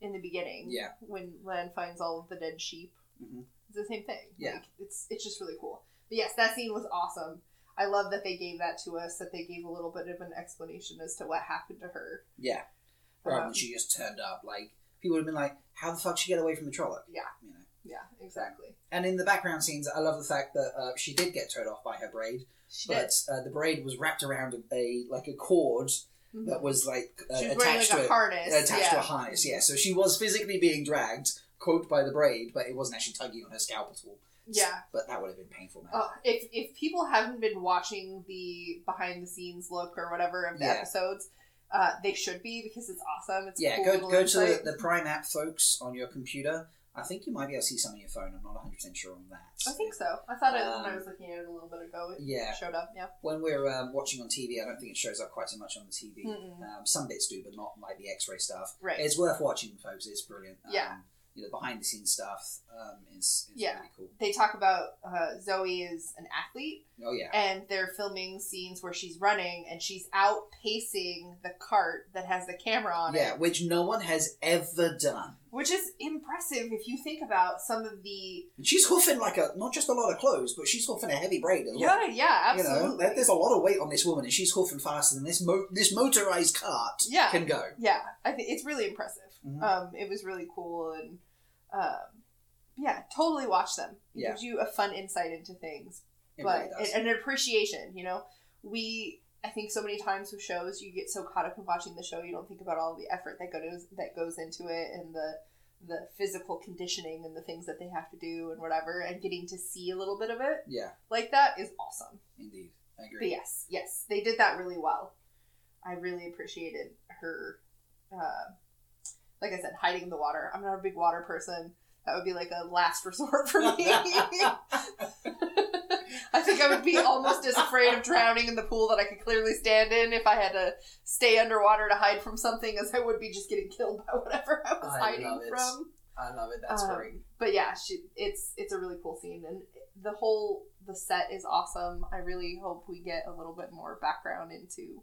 in the beginning. Yeah. When Lan finds all of the dead sheep. Mhm. It's the same thing. Yeah. Like, it's it's just really cool. But yes, that scene was awesome. I love that they gave that to us, that they gave a little bit of an explanation as to what happened to her. Yeah, rather Um, she just turned up. Like people would have been like, "How the fuck did she get away from the Trolloc?" Yeah. you know. Yeah, exactly. And in the background scenes, I love the fact that uh, she did get towed off by her braid, She but uh, the braid was wrapped around a, a like a cord Mhm. that was like uh, was attached like to a harness. attached yeah. to a harness. Yeah, so she was physically being dragged, quote by the braid, but it wasn't actually tugging on her scalp at all. Yeah. but that would have been painful, man. Uh, if if people haven't been watching the behind the scenes look or whatever of the Yeah. episodes, uh, they should be because it's awesome. It's yeah, cool go go to the, the Prime app, folks, on your computer. I think you might be able to see some on your phone. I'm not 100 percent sure on that. I think so. I thought it when I Um, was looking at it a little bit ago. It Yeah. showed up. Yeah. When we're um, watching on TV, I don't think it shows up quite so much on the TV. Um, some bits do, but not like the X-ray stuff. Right. It's worth watching, folks. It's brilliant. Yeah. You know, behind the scenes stuff um, is, is Yeah. really cool. They talk about uh, Zoe is an athlete, Oh yeah. and they're filming scenes where she's running and she's outpacing the cart that has the camera on Yeah, it, which no one has ever done. which is impressive if you think about some of the. And she's hoofing like a not just a lot of clothes, but she's hoofing a heavy braid as well. Yeah, yeah, You absolutely. know, there's a lot of weight on this woman, and she's hoofing faster than this mo- this motorized cart Yeah. can go. yeah, I think it's really impressive. Mhm. Um, it was really cool, and um, yeah, totally watch them. It Yeah. gives you a fun insight into things, It but really does. and an appreciation. You know, we I think so many times with shows you get so caught up in watching the show you don't think about all the effort that goes that goes into it and the the physical conditioning and the things that they have to do and whatever and getting to see a little bit of it yeah, like that is awesome. indeed, I But agree. yes, yes, they did that really well. I really appreciated her. Uh, like I said, hiding in the water. I'm not a big water person. That would be like a last resort for me. I think I would be almost as afraid of drowning in the pool that I could clearly stand in if I had to stay underwater to hide from something as I would be just getting killed by whatever I was I hiding love it. from. I love it. That's Um, great. But yeah, she, it's it's a really cool scene, and the whole the set is awesome. I really hope we get a little bit more background into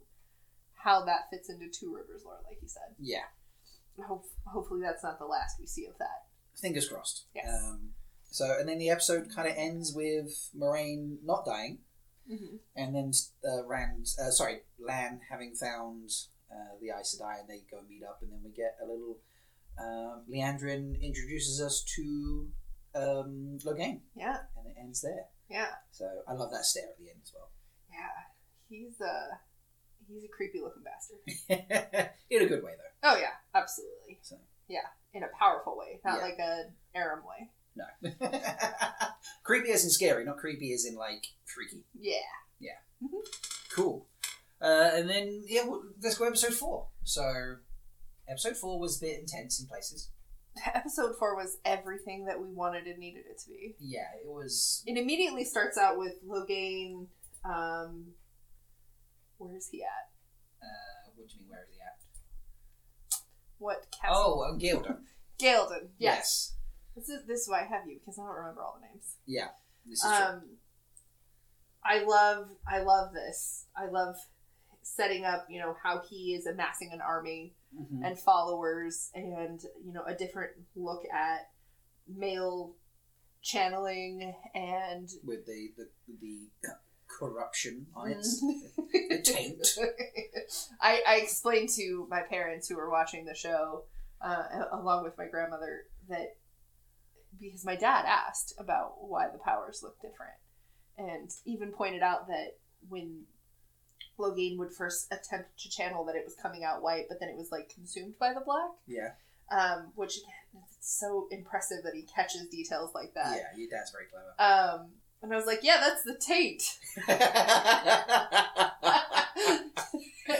how that fits into Two Rivers lore, like you said. Yeah, Hope, hopefully, that's not the last we see of that. fingers crossed. Yes. Um, so, and then the episode kind of ends with Moiraine not dying, Mm-hmm. and then uh, Rand, uh, sorry, Lan having found uh, the Aes Sedai, and they go meet up, and then we get a little. Um, Liandrin introduces us to um, Logain, Yeah, and it ends there. yeah, So I love that stare at the end as well. yeah. He's a he's a creepy looking bastard. In a good way, though. Oh yeah, absolutely. So. Yeah, in a powerful way, not Yeah. like a Aram way. No. creepy as in scary, not creepy as in like freaky. Yeah. Yeah. Cool. Uh, and then yeah, let's go episode four. So, episode four was a bit intense in places. episode four was everything that we wanted and needed it to be. Yeah, it was. It immediately starts out with Logain. Um, where's he at? Uh, what do you mean? Where is he at? What castle? Oh, uh, Ghealdan. Galen. Yes. yes. This is this is why I have you because I don't remember all the names. Yeah. This is true. Um, I love I love this. I love setting up. You know how he is amassing an army Mhm. and followers, and you know a different look at male channeling and With the the, the corruption on it. Mm. taint. I, I explained to my parents who were watching the show, uh, along with my grandmother, that because my dad asked about why the powers look different, and even pointed out that when Logain would first attempt to channel, that it was coming out white, but then it was like consumed by the black. Yeah. Um, which again, it's so impressive that he catches details like that. Yeah, your dad's very clever. Um, and I was like, yeah, that's the taint.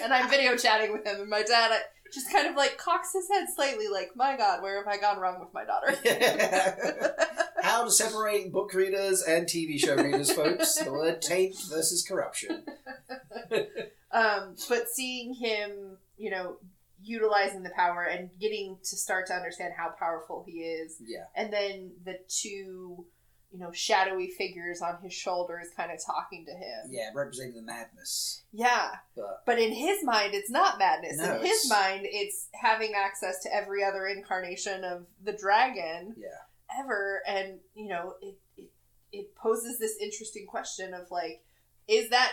and I'm video chatting with him, and my dad just kind of like cocks his head slightly, like, "My God, where have I gone wrong with my daughter?" How to separate book readers and TV show readers, folks. The word taint versus corruption. um, but seeing him, you know, utilizing the power and getting to start to understand how powerful he is, Yeah. and then the two, you know, shadowy figures on his shoulders, kind of talking to him. Yeah, representing the madness. Yeah. But But in his mind, it's not madness. No, in his it's- mind, it's having access to every other incarnation of the dragon yeah. ever. And, you know, it, it, it poses this interesting question of like, is that,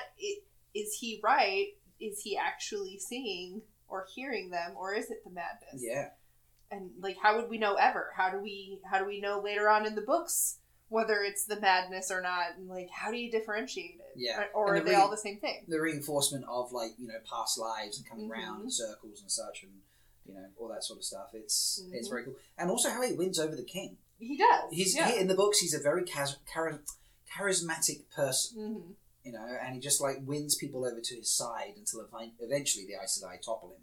is he right? Is he actually seeing or hearing them? Or is it the madness? Yeah. And like, how would we know ever? How do we, how do we know later on in the books whether it's the madness or not? And like, how do you differentiate it? Yeah. Or, or And are the they re- all the same thing? The reinforcement of like, you know, past lives and coming Mhm. round in circles and such and you know, all that sort of stuff. It's it's Mhm. very cool. And also how he wins over the king. He does. He's yeah. he, in the books he's a very chas- chari- charismatic person. hmm you know, and he just like wins people over to his side until eventually the Aes Sedai topple him.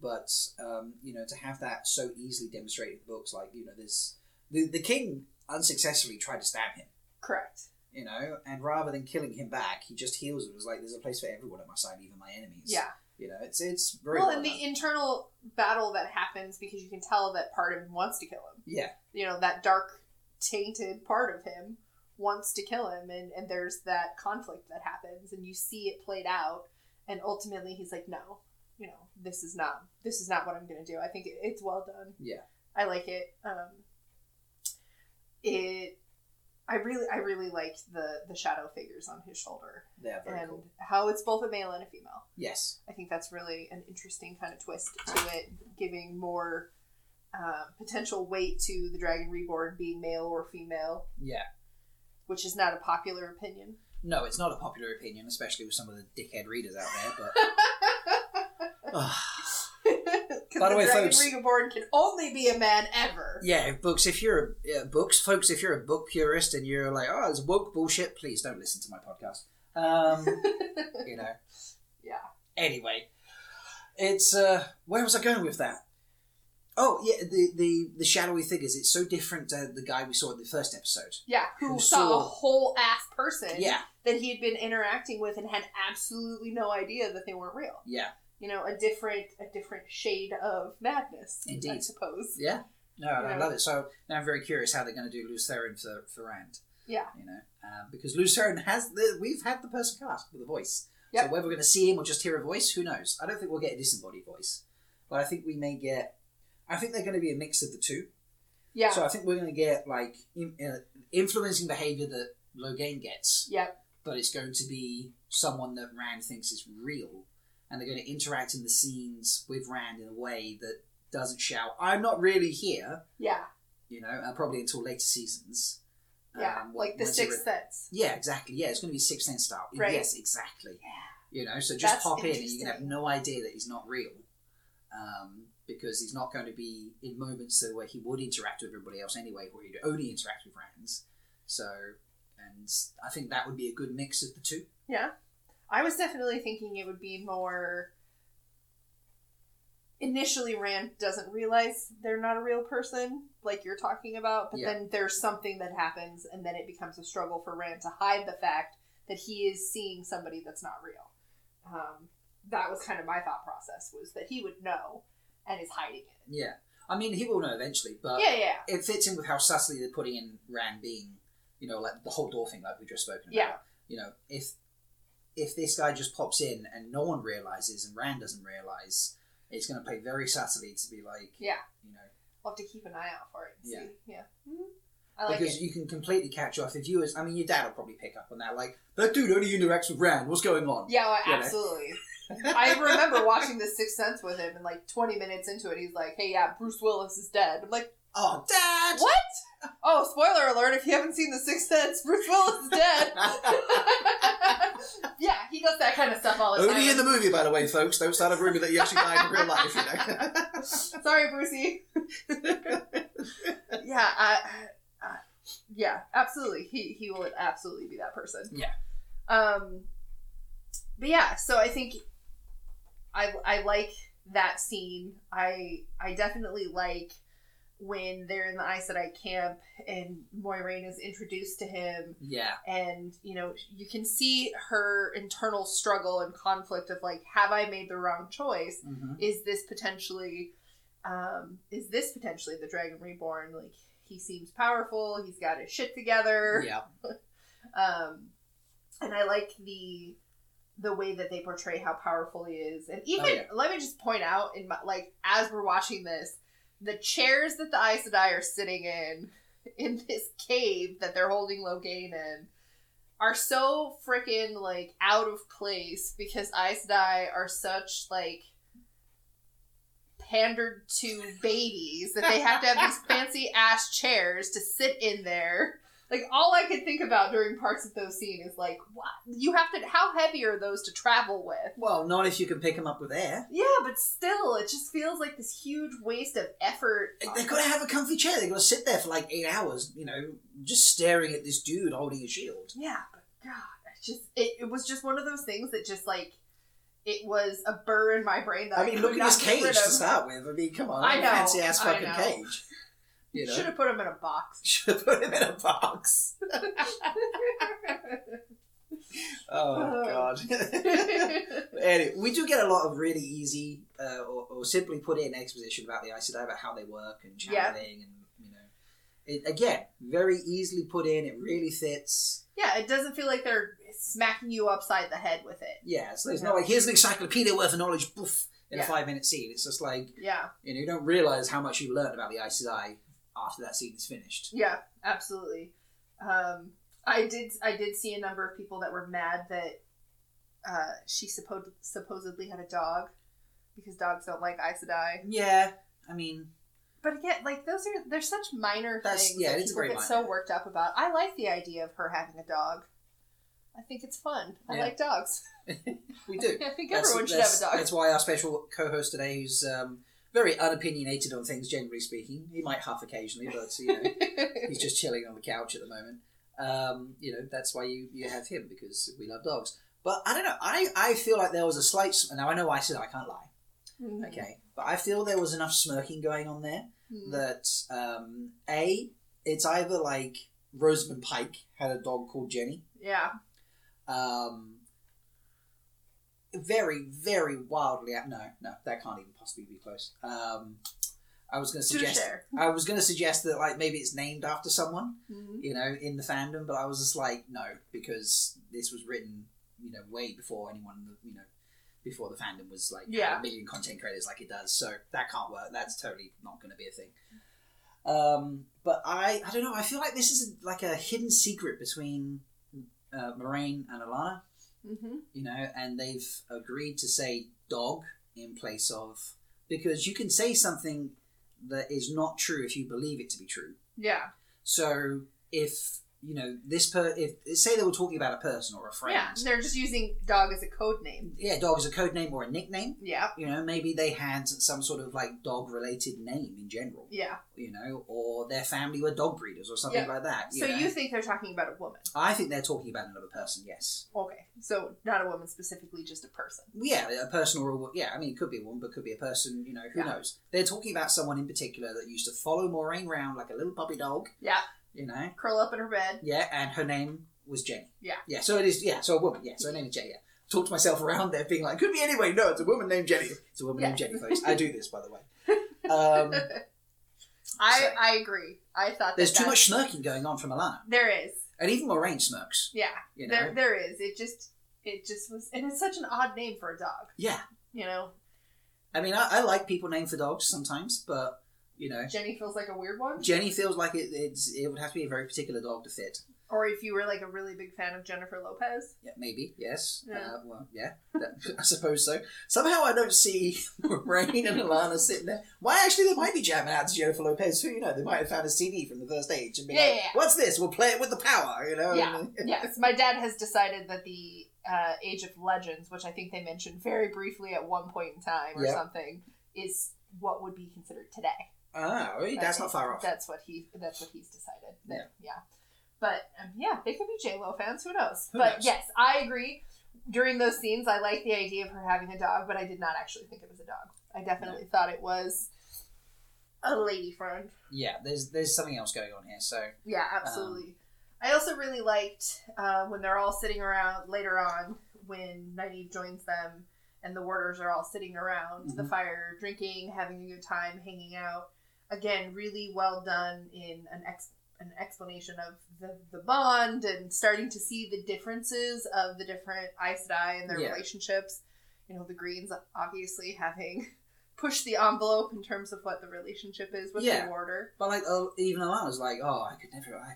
But um, you know, to have that so easily demonstrated in books, like you know, this the the king unsuccessfully tried to stab him, Correct. you know, and rather than killing him back, he just heals him. It was like there's a place for everyone at my side, even my enemies. Yeah. you know, it's it's very Well, well and done. the internal battle that happens because you can tell that part of him wants to kill him. yeah, You know, that dark, tainted part of him wants to kill him, and, and there's that conflict that happens, and you see it played out, and ultimately he's like, no, you know, this is not this is not what I'm going to do. I think it, it's well done. Yeah. I like it. Um, it. I really, I really liked the the shadow figures on his shoulder very and cool. how it's both a male and a female. Yes, I think that's really an interesting kind of twist to it, giving more uh, potential weight to the Dragon Reborn being male or female, yeah. which is not a popular opinion. No, it's not a popular opinion, especially with some of the dickhead readers out there. But By the way, Dragon folks- Reborn can only be a man ever. Yeah, books. If you're a books, folks, if you're a book purist and you're like, oh, it's woke bullshit, please don't listen to my podcast. Um, you know. Yeah. Anyway, it's uh, where was I going with that? Oh yeah, the the the shadowy figures. It's so different to the guy we saw in the first episode. Yeah, who, Who saw, a whole ass person Yeah, that he had been interacting with and had absolutely no idea that they weren't real. yeah, You know, a different a different shade of madness, Indeed. I suppose. yeah. No, I Yeah. love it. So now I'm very curious how they're going to do Lews Therin for for Rand. Yeah. You know, um, because Lews Therin has the we've had the person cast with a voice. Yep. So whether we're going to see him or just hear a voice, who knows? I don't think we'll get a disembodied voice, but I think we may get. I think they're going to be a mix of the two. Yeah. So I think we're going to get like in, uh, influencing behavior that Logain gets, Yep. but it's going to be someone that Rand thinks is real, and they're going to interact in the scenes with Rand in a way that doesn't shout, "I'm not really here," Yeah. you know, uh, probably until later seasons. Yeah. Um, like the sixth re- sense. yeah, exactly. Yeah, it's going to be Sixth Sense style. Right. Yes, exactly. Yeah. You know, so just That's pop in and you can have no idea that he's not real. Um, because he's not going to be in moments where he would interact with everybody else anyway, where he'd only interact with Rands. So, and I think that would be a good mix of the two. Yeah. I was definitely thinking it would be more initially Rand doesn't realize they're not a real person, like you're talking about, but Yeah. then there's something that happens, and then it becomes a struggle for Rand to hide the fact that he is seeing somebody that's not real. Um, that was kind of my thought process was that he would know and is hiding it. Yeah. I mean, he will know eventually, but yeah, yeah, it fits in with how subtly they're putting in Rand being, you know, like the whole door thing, like we just spoken about. Yeah. You know, if if this guy just pops in and no one realizes and Rand doesn't realize, it's going to play very subtly to be like, yeah. you know, We'll have to keep an eye out for it. Yeah. see. yeah. Mhm. I like because it. you can completely catch off the viewers. I mean, your dad will probably pick up on that. Like, that dude only interacts with Rand. What's going on? Yeah, well, absolutely. I remember watching The Sixth Sense with him, and like 20 minutes into it, he's like, "Hey, yeah, Bruce Willis is dead." I'm like, Oh, dad! "What? Oh, spoiler alert! If you haven't seen The Sixth Sense, Bruce Willis is dead." yeah, he does that kind of stuff all the time. Only in the movie, by the way, folks. Don't start a rumor that he actually died in real life. You know. Sorry, Brucey. yeah, I, I, yeah, absolutely. He he will absolutely be that person. Yeah. Um, but yeah, so I think I I like that scene. I I definitely like when they're in the Aes Sedai camp and Moiraine is introduced to him. Yeah. and you know you can see her internal struggle and conflict of like have i made the wrong choice? Hmm is this potentially um is this potentially the dragon reborn? Like he seems powerful. He's got his shit together. Yeah. um and i like the the way that they portray how powerful he is. And even Oh, yeah. let me just point out in my like as we're watching this the chairs that the Aes Sedai are sitting in in this cave that they're holding Logain in are so freaking like out of place because Aes Sedai are such like pandered to babies that they have to have these fancy ass chairs to sit in there. Like all I could think about during parts of those scenes is like, what you have to? How heavy are those to travel with? Well, not if you can pick them up with air. Yeah, but still, it just feels like this huge waste of effort. They- They've got to have a comfy chair. They've got to sit there for like eight hours, you know, just staring at this dude holding a shield. Yeah, but God, it just it, it was just one of those things that just like it was a burr in my brain that I, I mean, could look at this cage to start with. I mean, come on. I know, Fancy ass I fucking know. cage. You know? Should have put him in a box. Should have put him in a box. Oh, God. anyway, we do get a lot of really easy uh, or, or simply put in exposition about the Aes Sedai, about how they work and Yeah. and, you know. It, again, very easily put in. It really fits. yeah, it doesn't feel like they're smacking you upside the head with it. Yeah, so Yeah. not like, here's an encyclopedia worth of knowledge, poof, in Yeah. a five minute scene. It's just like, Yeah, you know, you don't realise how much you learned about the Aes Sedai after that scene is finished. yeah, absolutely. Um, I did I did see a number of people that were mad that uh, she suppo- supposedly had a dog because dogs don't like Aes Sedai. Yeah, I mean, But again, like those are they're such minor That's- things yeah, that people get minor. so worked up about. I like the idea of her having a dog. I think it's fun. I Yeah. like dogs. we do. I think That's- everyone should have a dog. That's why our special co-host today, who's um, very unopinionated on things, generally speaking, he might huff occasionally, but you know, he's just chilling on the couch at the moment. Um, you know, that's why you, you have him because we love dogs. But I don't know. I, I feel like there was a slight. Now I know I said I can't lie. Mhm. Okay, but I feel there was enough smirking going on there Mhm. that um, a it's either like Rosamund Pike had a dog called Jenny. Yeah. Um, very, very wildly. No, no, that can't even possibly be close. Um, I was going to suggest. I was going to suggest that like maybe it's named after someone, Mhm. you know, in the fandom, but I was just like, no, because this was written, you know, way before anyone, you know, before the fandom was like Yeah. a million content creators like it does. So that can't work. That's totally not going to be a thing. Um, but I, I don't know. I feel like this is like a hidden secret between uh, Moiraine and Alanna Mhm. you know, and they've agreed to say dog in place of because you can say something that is not true if you believe it to be true. Yeah. So if you know, this per if say they were talking about a person or a friend. Yeah, they're just using dog as a code name. Yeah, dog is a code name or a nickname. Yeah, You know, maybe they had some sort of like dog related name in general. yeah. You know, or their family were dog breeders or something Yeah. like that. So know? you think they're talking about a woman? I think they're talking about another person. Yes. Okay, so not a woman specifically, just a person. Yeah, a person or a yeah. I mean, it could be a woman, but it could be a person. You know, who Yeah. knows? They're talking about someone in particular that used to follow Moiraine around like a little puppy dog. Yeah, You know, curl up in her bed. yeah, and her name was Jenny. Yeah. Yeah. So it is. Yeah. So a woman. Yeah. So her name is Jenny. Yeah. Talked myself around there, being like, could be anyway. No, it's a woman named Jenny. It's a woman Yeah. named Jenny, folks. I do this, by the way. Um, I So- I agree. I thought that there's too much smirking going on from Alanna, There is. and even Moiraine smirks. Yeah, You know. there there is. It just it just was, and it's such an odd name for a dog. Yeah. You know, I mean, I, I like people named for dogs sometimes, but you know, Jenny feels like a weird one. Jenny feels like it, it's, it would have to be a very particular dog to fit. Or if you were like a really big fan of Jennifer Lopez. Yeah, maybe. Yes. Yeah. Uh, well, yeah. That, I suppose so. Somehow I don't see Rain and Alanna sitting there. Why? Actually, they might be jamming out to Jennifer Lopez. Who you know? They might have found a CD from the first age and be Yeah, like, yeah, yeah. "What's this? We'll play it with the power." You know? Yeah. Yes, my dad has decided that the uh, Age of Legends, which I think they mentioned very briefly at one point in time or Yeah. something, is what would be considered today. Ah, really? that's not far off. That's what he. That's what he's decided. That, yeah. But um, yeah, they could be J Lo fans. Who knows? Who but knows? yes, I agree. During those scenes, I like the idea of her having a dog, but I did not actually think it was a dog. I definitely thought it was a lady friend. Yeah, there's there's something else going on here. So Yeah, absolutely. I also really liked uh, when they're all sitting around later on when Nynaeve joins them and the warders are all sitting around the Mhm. fire, drinking, having a good time, hanging out. Again, really well done in an ex- an explanation of the, the bond and starting to see the differences of the different Aes Sedai and their Yeah. relationships. You know, the Greens obviously having pushed the envelope in terms of what the relationship is with Yeah. the warder. But like, uh, even Alanna's like, oh, I could never. I,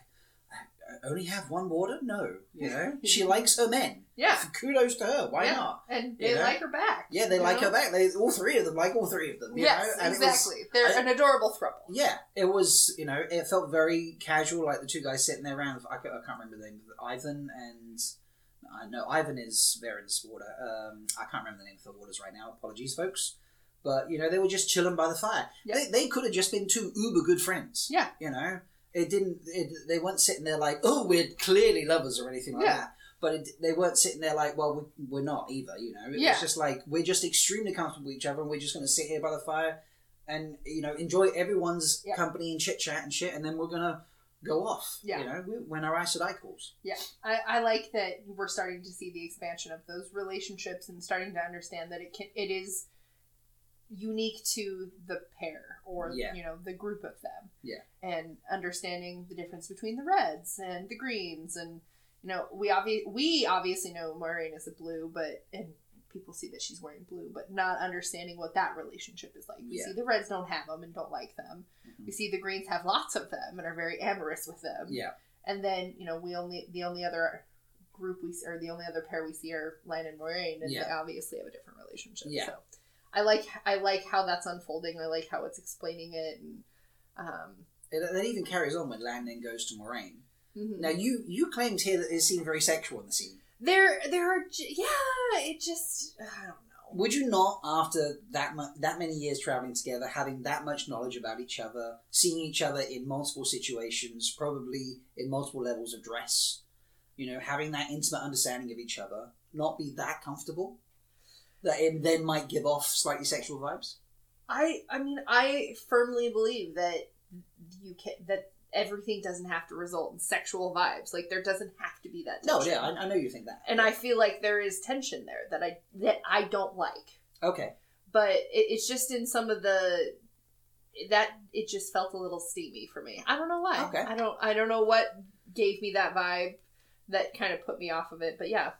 only have one warder. No, you know, she likes her men. Yeah. Kudos to her. Why Yeah. not? And You they know? like her back. Yeah, they like know? her back. They all three of them like all three of them. You Yes, it was- exactly. They're I- an adorable throuple. yeah, it was. You know, it felt very casual. Like the two guys sitting there around. I, ca- I can't remember the name of. Ihvon and. I know Ihvon is Varen's warder. Um, I can't remember the name of the warders right now. Apologies, folks. But you know, they were just chilling by the fire. Yeah. They, they could have just been two uber good friends. Yeah. You know, it didn't. It, they weren't sitting there like, oh, we're clearly lovers or anything like Yeah. that. But it, they weren't sitting there like, well, we, we're not either. You know, it Yeah. was just like we're just extremely comfortable with each other, and we're just going to sit here by the fire and you know enjoy everyone's Yeah. company and chit chat and shit, and then we're gonna go off. Yeah. You know, when our Aes Sedai calls. Yeah, I, I like that we're starting to see the expansion of those relationships and starting to understand that it can it is unique to the pair or Yeah. you know the group of them. Yeah. and understanding the difference between the reds and the greens and you know we obvi- we obviously know Moiraine is a blue, but and people see that she's wearing blue, but not understanding what that relationship is like. We Yeah. see the reds don't have them and don't like them. Mhm. We see the greens have lots of them and are very amorous with them Yeah. and then you know we only the only other group we see, or the only other pair we see are Lan and Moiraine, and Yeah. they obviously have a different relationship. Yeah. So I like I like how that's unfolding. I like how it's explaining it, and um, It, that even carries on when Lan then goes to Moiraine. mhm. Now you you claimed here that it seemed very sexual in the scene. there there are yeah it just I don't know. Would you not, after that mu- that many years traveling together, having that much knowledge about each other, seeing each other in multiple situations, probably in multiple levels of dress, you know, having that intimate understanding of each other, not be that comfortable? That it then might give off slightly sexual vibes. I I mean I firmly believe that you can that everything doesn't have to result in sexual vibes. Like there doesn't have to be that. No, yeah, I, I know you think that. and I feel like there is tension there that I that I don't like. okay, but it, it's just in some of the that it just felt a little steamy for me. I don't know why. Okay. I don't I don't know what gave me that vibe that kind of put me off of it. But yeah,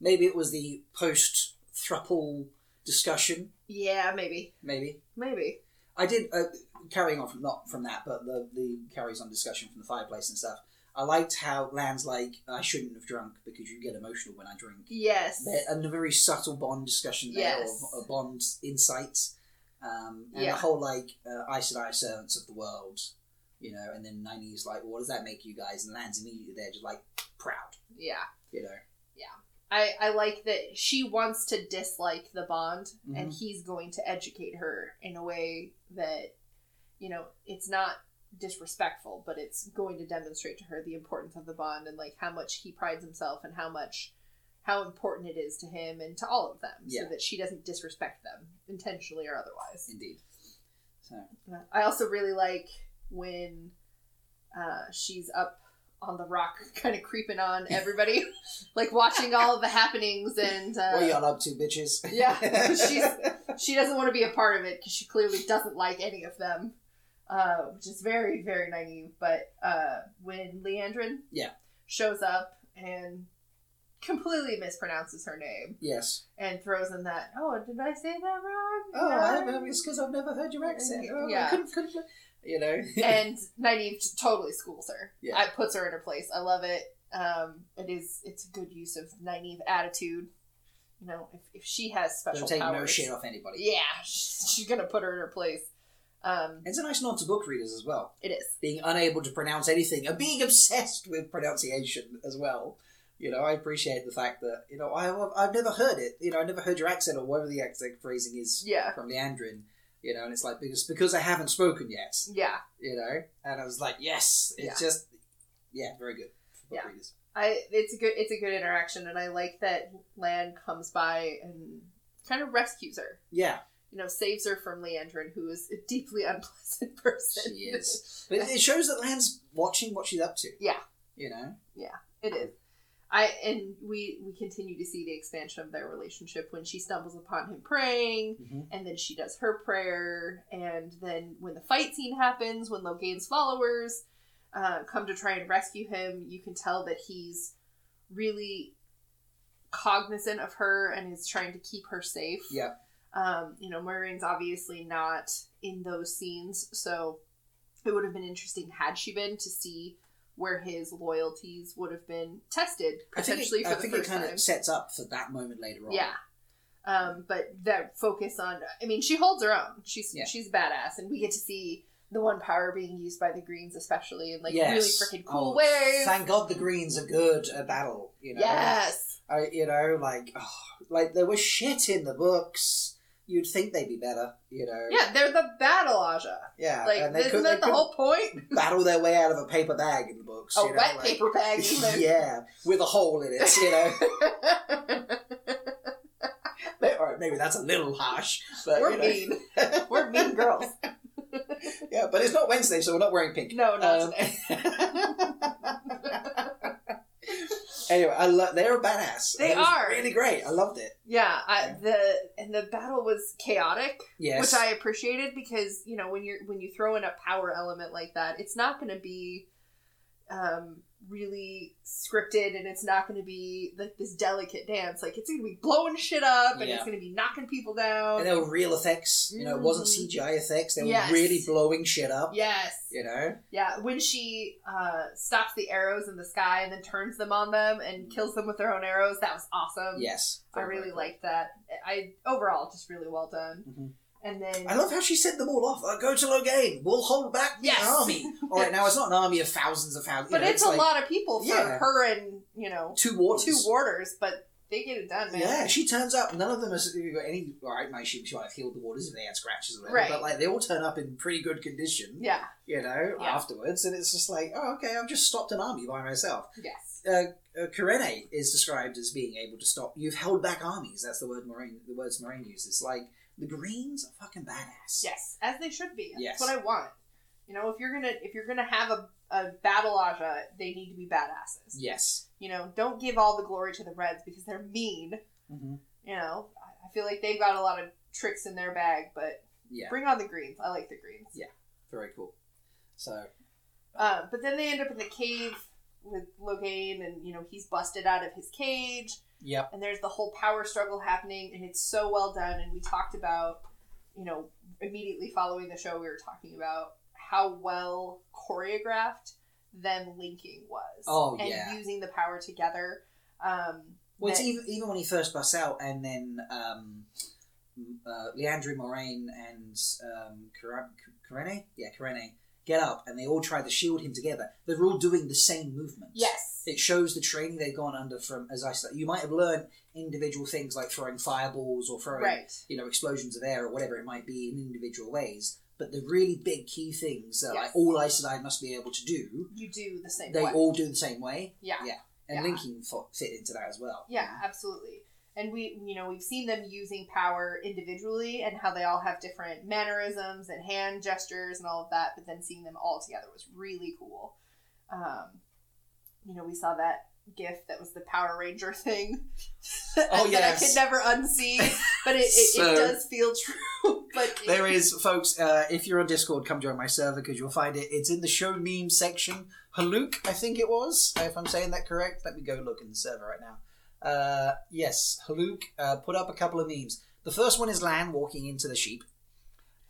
maybe it was the post thruple discussion. yeah, maybe, Maybe maybe. I did uh, carrying on from not from that, but the the carries on discussion from the fireplace and stuff. I liked how Lan's like, I shouldn't have drunk because you get emotional when I drink. Yes. There- And a very subtle Bond discussion there, Yes. or a Bond insight, um, and Yeah. the whole like uh, Aes Sedai servants of the world, you know, and then Nynaeve's like, well, what does that make you guys? And Lan's immediately there, just like proud, Yeah. you know. I, I like that she wants to dislike the bond and Mhm. he's going to educate her in a way that you know it's not disrespectful but it's going to demonstrate to her the importance of the bond and like how much he prides himself and how much how important it is to him and to all of them Yeah. so that she doesn't disrespect them intentionally or otherwise Indeed. So i also really like when uh, she's up on the rock kind of creeping on everybody like watching all of the happenings and uh, what y'all up to, bitches? Yeah, she's- she doesn't want to be a part of it because she clearly doesn't like any of them, uh, which is very, very naive. But uh, when Liandrin Yeah. shows up and completely mispronounces her name yes. and throws in that, oh, did I say that wrong? Oh, Yeah." I, it's because I've never heard your accent. Oh, Yeah. I couldn't, couldn't, you know. and Nynaeve totally schools her. Yeah. it puts her in her place. I love it. Um, it is it's a good use of Nynaeve attitude. You know, if, if she has special Don't take powers, no shit off anybody. yeah, she's, she's gonna put her in her place. Um, It's a nice nod to book readers as well. it is. Being unable to pronounce anything and being obsessed with pronunciation as well. You know, I appreciate the fact that, you know, I, I've never heard it. You know, I never heard your accent or whatever the accent phrasing is Yeah, from Liandrin. You know, and it's like, because, because I haven't spoken yet. yeah. You know? And I was like, yes, it's Yeah. just, yeah, very good Yeah. readers. I it's a good it's a good interaction, and I like that Lan comes by and kind of rescues her. Yeah, You know, saves her from Liandrin, who is a deeply unpleasant person. She is. but it shows that Lan's watching what she's up to. Yeah. You know? Yeah, it is. I and we we continue to see the expansion of their relationship when she stumbles upon him praying, Mm-hmm. and then she does her prayer, and then when the fight scene happens, when Logain's followers uh, come to try and rescue him, you can tell that he's really cognizant of her and is trying to keep her safe. Yep. Um, you know, Moiraine's obviously not in those scenes, so it would have been interesting had she been to see where his loyalties would have been tested I think potentially it, for I the think first it kind time. of sets up for that moment later on. Yeah. Um, but that focus on I mean, she holds her own. She's Yeah. she's badass and we get to see the one power being used by the Greens especially in like Yes. really freaking cool Oh, ways. Thank God the Greens are good at battle. You know. Yes. I, you know, like, oh, like there was shit in the books. You'd think they'd be better. You know. Yeah, they're the battle Ajah. Yeah. Like isn't could, that the whole point? battle their way out of a paper bag in the books. A you know, wet like- paper bag yeah, with a hole in it. You know. Maybe that's a little harsh, but We're you know. mean. We're mean girls. yeah, but it's not Wednesday, so we're not wearing pink. No, not Um. Anyway, I lo- they're a badass. They It are. really great. I loved it. Yeah, I, the and the battle was chaotic, Yes, which I appreciated because you know when you're when you throw in a power element like that, it's not going to be um, really scripted and it's not going to be like this delicate dance. Like it's going to be blowing shit up and Yeah. it's going to be knocking people down. and they were real effects. You know, it wasn't Mhm. CGI effects. They were Yes. really blowing shit up. yes, You know, yeah. When she uh, stops the arrows in the sky and then turns them on them and kills them with their own arrows, that was awesome. yes, I really liked that. I overall just really well done. Mhm. And then I love how she sent them all off. Uh, go to Logain. We'll hold back the Yes. army. All right, now it's not an army of thousands of thousands. but know, it's, a like lot of people for Yeah. her and you know Two warders. two warders, but they get it done, man. Yeah, she turns up. None of them has got any. All right, maybe she, she might have healed the warders if they had scratches or whatever. Right. But like, they all turn up in pretty good condition. Yeah. You know, Yeah. afterwards, and it's just like, oh, okay, I've just stopped an army by myself. Yes. Uh, uh, Kerene is described as being able to stop. You've held back armies. That's the word Moiraine. The words Moiraine uses. Like the Greens are fucking badass. Yes, as they should be. That's Yes. what I want. You know, if you're gonna if you're gonna have a, a battle ajah, they need to be badasses. Yes. You know, don't give all the glory to the Reds because they're mean. hmm You know, I I feel like they've got a lot of tricks in their bag, but Yeah. bring on the greens. I like the greens. Yeah. Very cool. So Uh, but then they end up in the cave with Logain, and you know he's busted out of his cage, yep. and there's the whole power struggle happening, and it's so well done. And we talked about, you know, immediately following the show, we were talking about how well choreographed them linking was, Oh, and yeah. using the power together. Um, Well, that- even even when he first busts out, and then um, uh, Liandrin Moiraine and um, Kar- Kerene, yeah, Kerene get up and they all try to shield him together, they're all doing the same movement. Yes. It shows the training they've gone under from, as I said, you might have learned individual things like throwing fireballs or throwing, Right. you know, explosions of air or whatever it might be in individual ways. But the really big key things that like Yes. all Aes Sedai must be able to do, You do the same they way. all do the same way. yeah. Yeah. And Yeah. linking fit into that as well. Yeah, absolutely. And we, you know, we've seen them using power individually and how they all have different mannerisms and hand gestures and all of that, but then seeing them all together was really cool. Um, you know, we saw that gif that was the Power Ranger thing. Oh, that yes. I could never unsee, but it, it, So- it does feel true. But There is, folks, uh, if you're on Discord, come join my server because you'll find it. It's in the show meme section. Haluk, I think it was, if I'm saying that correct. Let me go look in the server right now. Uh, yes, Haluk uh, put up a couple of memes. The first one is Lan walking into the sheep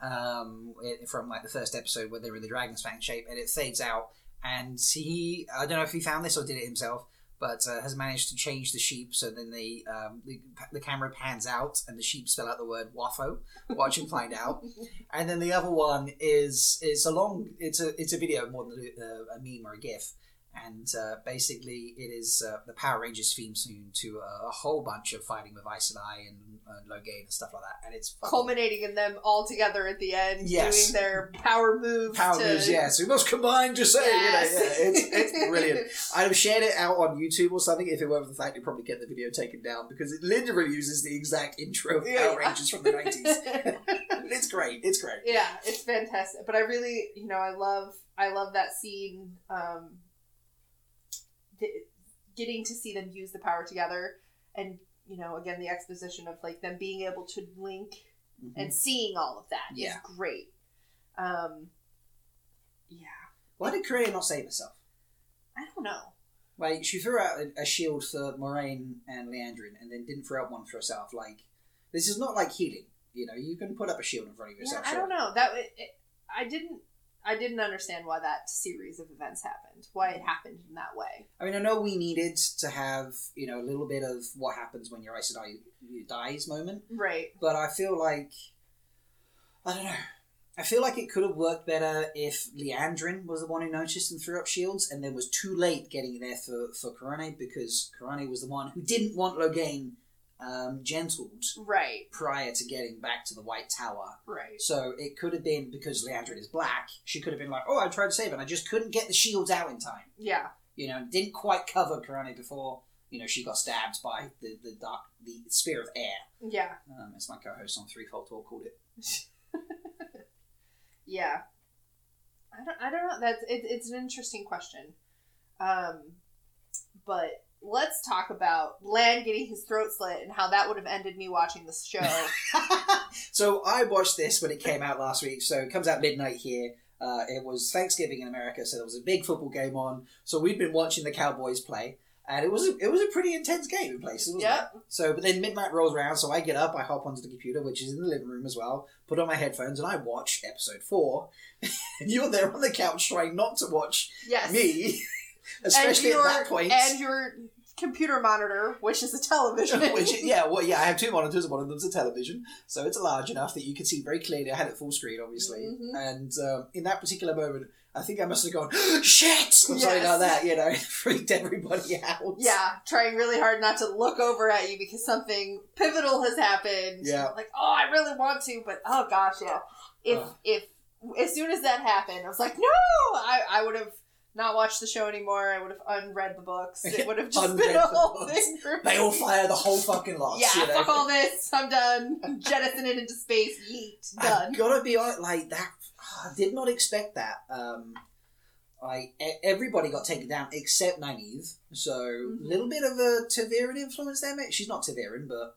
um, it- from like the first episode where they were in the dragon's fang shape, and it fades out. And he, I don't know if he found this or did it himself, but uh, has managed to change the sheep so then the, um, the the camera pans out and the sheep spell out the word waffo. Watch and find out. And then the other one is it's a long. It's a it's a video more than a, a meme or a gif. And uh, basically, it is uh, the Power Rangers theme tune to a, a whole bunch of fighting with Aes Sedai and uh, Logain and stuff like that. And it's fucking culminating in them all together at the end, Yes. doing their power moves. power to... moves. Yes, we must combine. Just say, Yes. you know, yeah, it's it's brilliant. I'd have shared it out on YouTube or something if it weren't for the fact you'd probably get the video taken down because it literally uses the exact intro of Yeah. Power Rangers from the nineties. it's great. It's great. yeah it's fantastic but i really you know i love i love that scene um th- getting to see them use the power together and you know again the exposition of like them being able to link Mhm. and seeing all of that is Yeah. great um yeah Why did Kerene not save herself? i don't know Like she threw out a, a shield for Moiraine and Liandrin, and then didn't throw out one for herself. Like this is not like healing. You know, you can put up a shield in front of yourself yeah, i don't know that it, it, i didn't i didn't understand why that series of events happened why it happened in that way. I mean, I know we needed to have you know a little bit of what happens when your Aes Sedai dies moment, right. But I feel like I don't know. I feel like it could have worked better if Liandrin was the one who noticed and threw up shields, and then was too late getting there for for Kerene because Kerene was the one who didn't want Logain um, gentled right prior to getting back to the White Tower. right So it could have been because Liandrin is black. She could have been like, "Oh, I tried to save it, and I just couldn't get the shields out in time." yeah You know, didn't quite cover Kerene before you know she got stabbed by the the dark the spear of air. yeah Um, as my co-host on Threefold Talk called it. Yeah, I don't. I don't know. That's it, it's an interesting question. Um, but let's talk about Lan getting his throat slit and how that would have ended me watching this show. so I watched this when it came out last week. So it comes out midnight here. Uh, it was Thanksgiving in America, so there was a big football game on. So we'd been watching the Cowboys play, and it was a, it was a pretty intense game in places. Yep. it? So, but then midnight rolls around, so I get up, I hop onto the computer, which is in the living room as well, put on my headphones, and I watch episode four. and you're there on the couch trying not to watch yes, me, especially at that point. and your computer monitor, which is a television. Which, yeah, well, yeah, I have two monitors. One of them's a television, so it's large enough that you can see very clearly. I had it full screen, obviously, Mhm. and um, in that particular moment, I think I must have gone shit or something Yes. like that. You know, it freaked everybody out. Yeah, trying really hard not to look over at you because something pivotal has happened. Yeah. Like, oh, I really want to, but oh gosh, yeah. If Ugh. if as soon as that happened, I was like, no, I, I would have not watched the show anymore. I would have unread the books. It would have just been a whole thing for They me. all fire the whole fucking lot. Yeah, you know? fuck all this. I'm done. Jettison it into space. Yeet. Done. I've got to be honest, like that. I did not expect that. Um, I everybody got taken down except Nynaeve, so a Mhm. little bit of a ta'veren influence there. mate. She's not ta'veren, but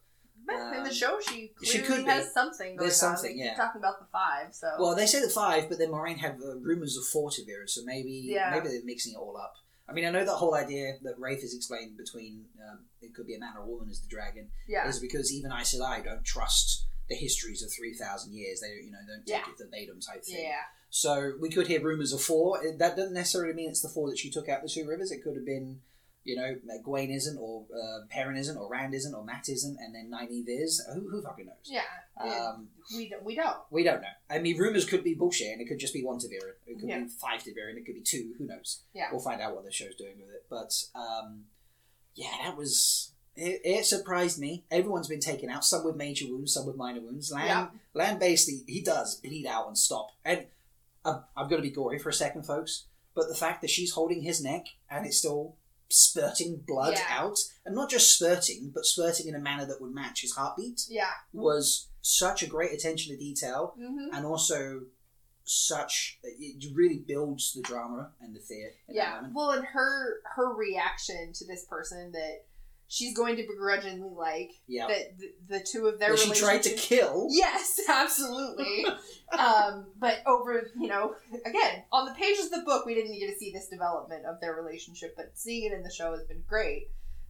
in the um, show, she she could be. has something going There's on. something, keep yeah. talking about the five, so well, they say the five, but then Moiraine had uh, rumors of four ta'veren, so maybe Yeah. maybe they're mixing it all up. I mean, I know that whole idea that Rafe is explained between um, it could be a man or a woman as the dragon yeah, is because even I said I don't trust the histories of three thousand years. They you know don't take Yeah. it verbatim type thing. yeah. So we could hear rumors of four. That doesn't necessarily mean it's the four that she took out the two rivers. It could have been, You know, Egwene isn't, or uh, Perrin isn't, or Rand isn't, or Mat isn't, and then Nynaeve is. Who, who fucking knows? Yeah. Um, we don't, we don't. we don't know. I mean, rumors could be bullshit, and it could just be one Tavira. It could Yeah. be five and it could be two. Who knows? Yeah. We'll find out what the show's doing with it. But um, yeah, that was. It, it surprised me. Everyone's been taken out. Some with major wounds, some with minor wounds. Lan, Yeah. Lan basically he does bleed out and stop. And I'm, I'm going to be gory for a second, folks. But the fact that she's holding his neck and it's still spurting blood Yeah. out, and not just spurting, but spurting in a manner that would match his heartbeat, Yeah. was such a great attention to detail hmm and also such it really builds the drama and the fear in that Yeah. moment. Well, and her her reaction to this person that she's going to begrudgingly like yeah that the, the two of their that she tried to kill Yes, absolutely. um, but over, you know, again, on the pages of the book, we didn't get to see this development of their relationship, but seeing it in the show has been great.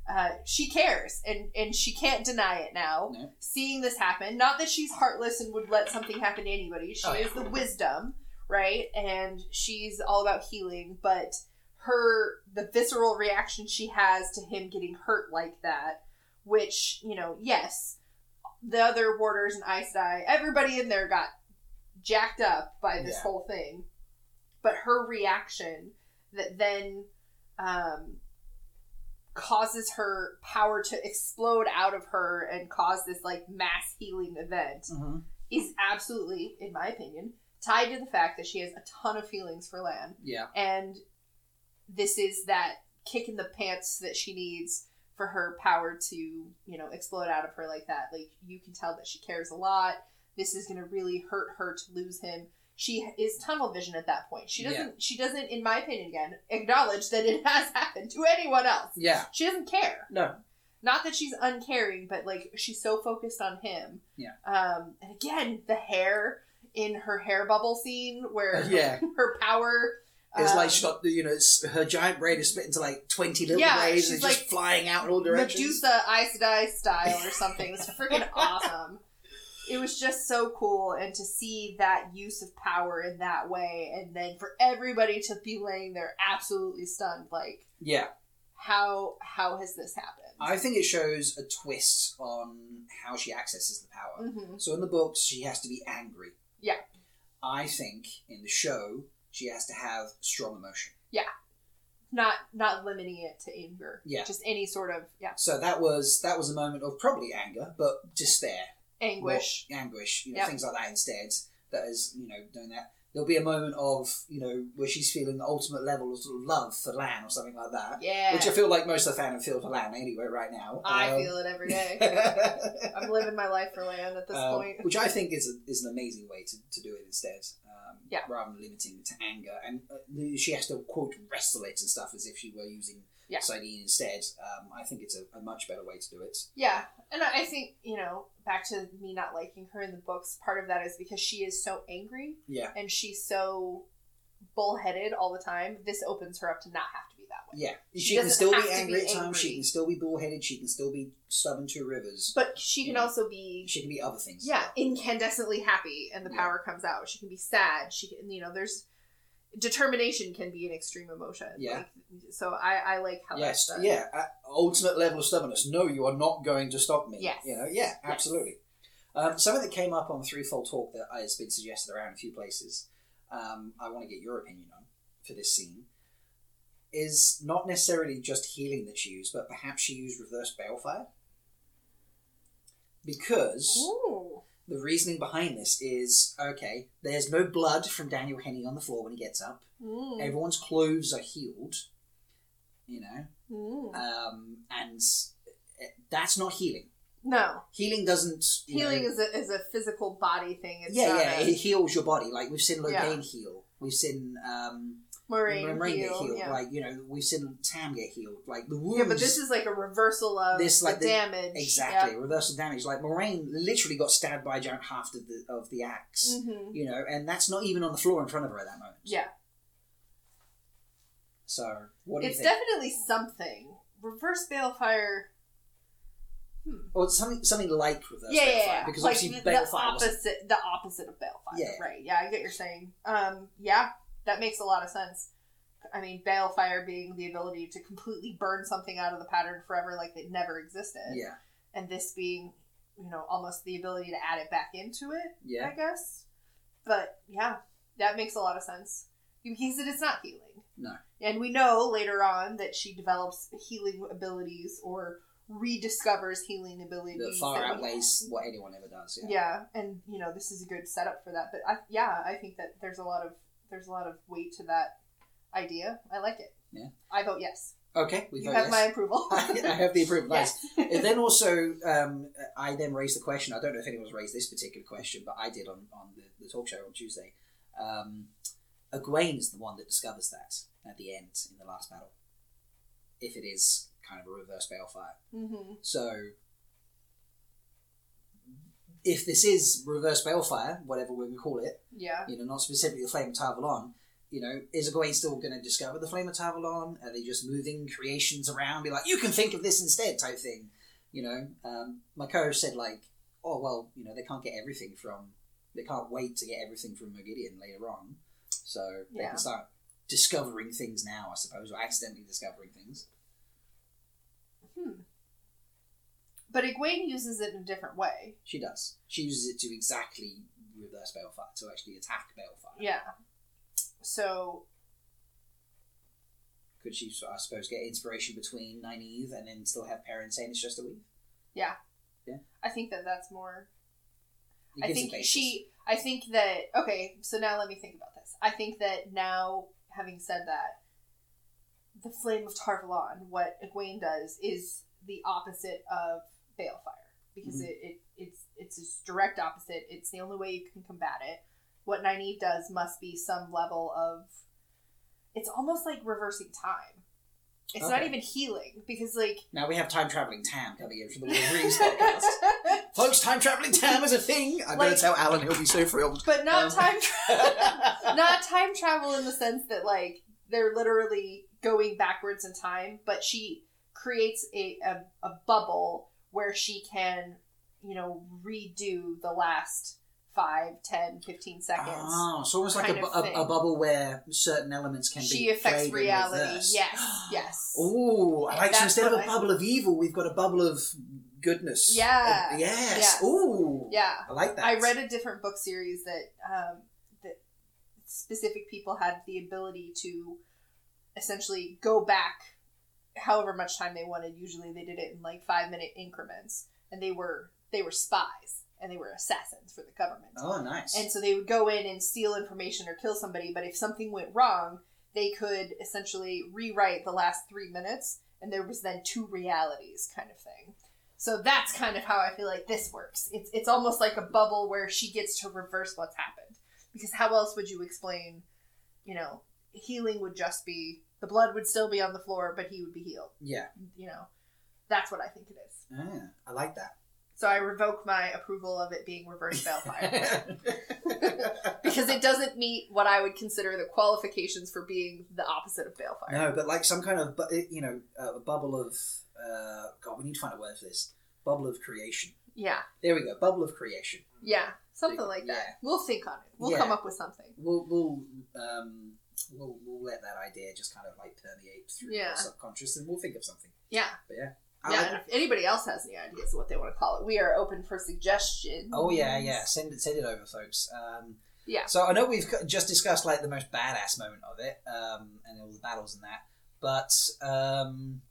Uh, she cares, and and she can't deny it now. No. Seeing this happen, not that she's heartless and would let something happen to anybody. She Oh, yeah. is the wisdom, right? And she's all about healing, but her the visceral reaction she has to him getting hurt like that, which you know, yes, the other warders and Aes Sedai, everybody in there got jacked up by this Yeah. whole thing. But her reaction that then um, causes her power to explode out of her and cause this like mass healing event Mhm. is absolutely, in my opinion, tied to the fact that she has a ton of feelings for Lan yeah and this is that kick in the pants that she needs for her power to you know explode out of her like that. Like you can tell that she cares a lot. This is going to really hurt her to lose him. She is tunnel vision at that point. She doesn't she doesn't in my opinion again acknowledge that it has happened to anyone else. Yeah. She doesn't care. No. Not that she's uncaring but like she's so focused on him. Yeah. um and again the hair in her hair bubble scene where yeah. her power it's like um, she's got the you know her giant braid is split into like 20 little Yeah, braids she's and just like flying out in all directions Medusa Aes Sedai style or something. It's freaking awesome. It was just so cool, and to see that use of power in that way, and then for everybody to be laying there absolutely stunned, like yeah how how has this happened? I think it shows a twist on how she accesses the power hmm so in the books she has to be angry Yeah. I think in the show she has to have strong emotion Yeah. Not not limiting it to anger. Yeah. just any sort of yeah so that was that was a moment of probably anger but despair anguish. Anguish, you know, Yep. things like that instead. That is, you know, doing that. There'll be a moment of, you know, where she's feeling the ultimate level of sort of love for Lan or something like that. yeah, Which I feel like most of the fandom feel for Lan anyway, right now. I Um, feel it every day. I'm living my life for Lan at this um, point. which I think is a, is an amazing way to, to do it instead. Yeah. Rather than limiting it to anger. And uh, she has to, quote, wrestle it and stuff as if she were using Yeah. saidin instead. Um, I think it's a, a much better way to do it. Yeah, and I think you know back to me not liking her in the books. Part of that is because she is so angry Yeah. and she's so bullheaded all the time. This opens her up to not have to that way. Yeah. She She, can still be angry be at times. She can still be bullheaded. She can still be stubborn to rivers. But she can Yeah. also be She can be other things. yeah incandescently happy, and the Yeah. power comes out. She can be sad. She can you know there's determination can be an extreme emotion. Yeah. Like, so I I like how Yes. that's done. Yeah. Uh, ultimate level of stubbornness. No, you are not going to stop me. Yes. You know. Yeah. Absolutely. Um, something that came up on Threefold Talk that has been suggested around a few places. Um, I want to get your opinion on for this scene. Is not necessarily just healing that she used, but perhaps she used reverse balefire. Because Ooh. the reasoning behind this is okay, there's no blood from Daniel Henney on the floor when he gets up. Mm. Everyone's clothes are healed, you know, Mm. um, and that's not healing. No, Healing doesn't healing know- is a is a physical body thing. It's yeah, yeah, a- it heals your body. Like we've seen Yeah. Logain heal, we've seen um, Moiraine, Moiraine get healed. yeah. Like you know, we've seen Tam get healed. Like the wounds. yeah, but this is like a reversal of This, like, the, the- damage. exactly reversal damage. Like Moiraine literally got stabbed by a giant haft of the of the axe. hmm You know, and that's not even on the floor in front of her at that moment. Yeah, So what do it's you think? definitely something. Reverse balefire. or something something like reverse yeah, yeah, balefire, yeah. because like obviously the, the balefire wasn't opposite, the opposite of balefire. Yeah. Right. Yeah, I get what you're saying. Um, yeah, that makes a lot of sense. I mean, balefire being the ability to completely burn something out of the pattern forever, like it never existed, Yeah. and this being, you know, almost the ability to add it back into it. Yeah. I guess. But yeah, that makes a lot of sense because it is not healing. No. And we know later on that she develops healing abilities or rediscovers healing abilities That far that outweighs what anyone ever does. Yeah. yeah, and you know this is a good setup for that. But I, yeah, I think that there's a lot of there's a lot of weight to that idea. I like it. Yeah. I vote yes. Okay. We You have yes. my approval. I I have the approval. Nice. Yes. And then also, um, I then raised the question. I don't know if anyone's raised this particular question, but I did on, on the, the talk show on Tuesday. Um, Egwene is the one that discovers that at the end in the last battle. If it is kind of a reverse balefire. hmm So, if this is reverse balefire, whatever we call it, Yeah. you know, not specifically the Flame of Tar Valon, you know, is Egwene still going to discover the Flame of Tar Valon? Are they just moving creations around, be like, you can think of this instead, type thing? You know, um, my co-host said like, oh well, you know, they can't get everything from, they can't wait to get everything from Moghedien later on, so they Yeah. can start discovering things now, I suppose, or accidentally discovering things. Hmm. But Egwene uses it in a different way. She does. She uses it to exactly reverse Balefire, to actually attack Balefire. Yeah. So Could she, I suppose, get inspiration between Nynaeve and then still have Perrin saying it's just a weave? Yeah. Yeah. I think that that's more. I think she. I think that. Okay, so now let me think about this. I think that now, having said that, the flame of Tar Valon, what Egwene does, is the opposite of Balefire because Mhm. it, it it's it's its direct opposite. It's the only way you can combat it. What Nynaeve does must be some level of. It's almost like reversing time. It's not even healing because like Now we have time traveling Tam coming in from the Wolverines podcast. Folks, time traveling Tam is a thing. I'm going Like- to tell Alan he'll be so thrilled. but not Um, time tra- not time travel in the sense that like they're literally going backwards in time but she creates a, a, a bubble where she can you know redo the last 5 10 15 seconds Oh, so it's almost like a, bu- a, a bubble where certain elements can she be. affects played reality yes yes Ooh, I like so instead of a I- bubble of evil, we've got a bubble of goodness. Yeah. Uh, yes. Yes. Ooh. yeah I like that. I read a different book series that um, that specific people had the ability to essentially go back however much time they wanted. Usually they did it in like five minute increments, and they were they were spies and they were assassins for the government. Oh, nice. And so they would go in and steal information or kill somebody, but if something went wrong, they could essentially rewrite the last three minutes, and there was then two realities kind of thing. So that's kind of how I feel like this works. It's it's almost like a bubble where she gets to reverse what's happened. Because how else would you explain, you know, healing would just be the blood would still be on the floor, but he would be healed. yeah. You know, that's what I think it is. Ah, I like that. So I revoke my approval of it being reverse balefire. because it doesn't meet what I would consider the qualifications for being the opposite of balefire. no, but like some kind of, you know, uh, a bubble of. Uh, God, we need to find a word for this. Bubble of creation. Yeah, There we go. Bubble of creation. yeah, something like that. Yeah. We'll think on it. We'll Yeah. come up with something. We'll we'll um we'll, we'll let that idea just kind of like permeate through Yeah. our subconscious, and we'll think of something. Yeah, But yeah, I yeah. like and if anybody else has any ideas of what they want to call it, we are open for suggestions. Oh yeah, yeah. Send it, send it over, folks. Um, Yeah. So I know we've just discussed like the most badass moment of it, um, and all the battles and that. But um,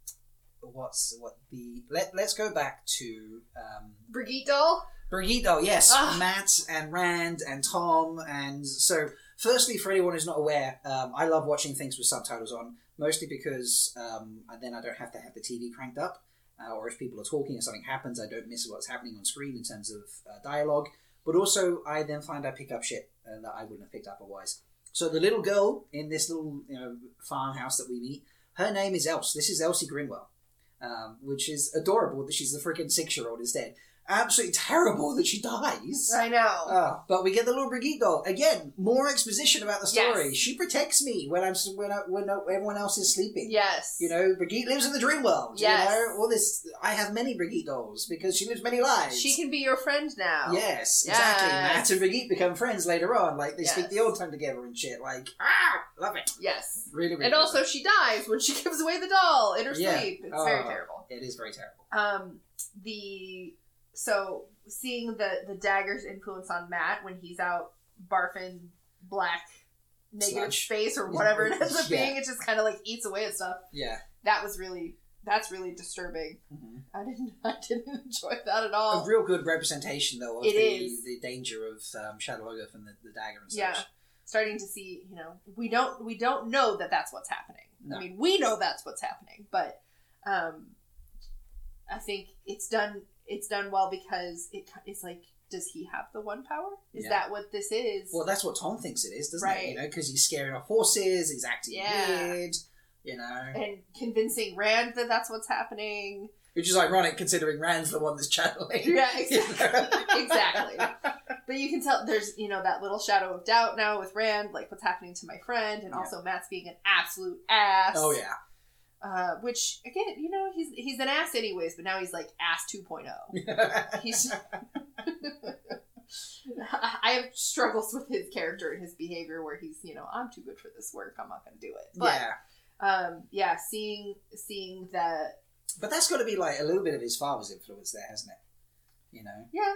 what's what the let Let's go back to um, Birgitte doll. Birgitte. Oh yes, Ah. Mat and Rand and Tom. And so, firstly, for anyone who's not aware, um, I love watching things with subtitles on, mostly because um, then I don't have to have the TV cranked up, uh, or if people are talking and something happens, I don't miss what's happening on screen in terms of uh, dialogue. But also, I then find I pick up shit uh, that I wouldn't have picked up otherwise. So the little girl in this little you know farmhouse that we meet, her name is Else. This is Elsie Grinwell, um, which is adorable that she's the freaking six year old instead. Absolutely terrible that she dies. I know. Ah, but we get the little Birgitte doll again. More exposition about the story. Yes. She protects me when I'm when I, when everyone else is sleeping. yes. You know, Birgitte lives in the dream world. Yes. You know, all this. I have many Birgitte dolls because she lives many lives. she can be your friend now. Yes, exactly. Yes. Mat and Birgitte become friends later on. Like they speak the old time together and shit. Like ah, love it. Yes. Really, really. And also, she dies when she gives away the doll in her Yeah. sleep. It's very Oh. terrible. it is very terrible. Um, the so seeing the the dagger's influence on Mat when he's out barfing black negative Sludge. space or whatever it ends up Yeah. being, it just kind of like eats away at stuff. Yeah. That was really that's really disturbing. Mhm. I didn't I didn't enjoy that at A all. real good representation, though, of It the, is. the danger of um, Shadar Logoth and the, the dagger and such. Yeah. Starting to see, you know, we don't we don't know that that's what's happening. No. I mean, we know that's what's happening, but um, I think it's done it's done well because it it's like, does he have the one power? Is Yeah. that what this is? Well, that's what Tom thinks it is, doesn't it? You know, because he's scaring off horses, he's acting Yeah. weird, you know. and convincing Rand that that's what's happening. Which is ironic considering Rand's the one that's channeling. Yeah, exactly. exactly. But you can tell there's you know that little shadow of doubt now with Rand, like what's happening to my friend, and Yeah. also Mat's being an absolute ass. Oh, yeah. Uh, which again, you know, he's he's an ass anyways, but now he's like ass 2.0. He's I have struggles with his character and his behavior where he's, you know, I'm too good for this work, I'm not gonna do it. But yeah. um yeah, seeing seeing that But that's got to be like a little bit of his father's influence there, hasn't it? You know? yeah,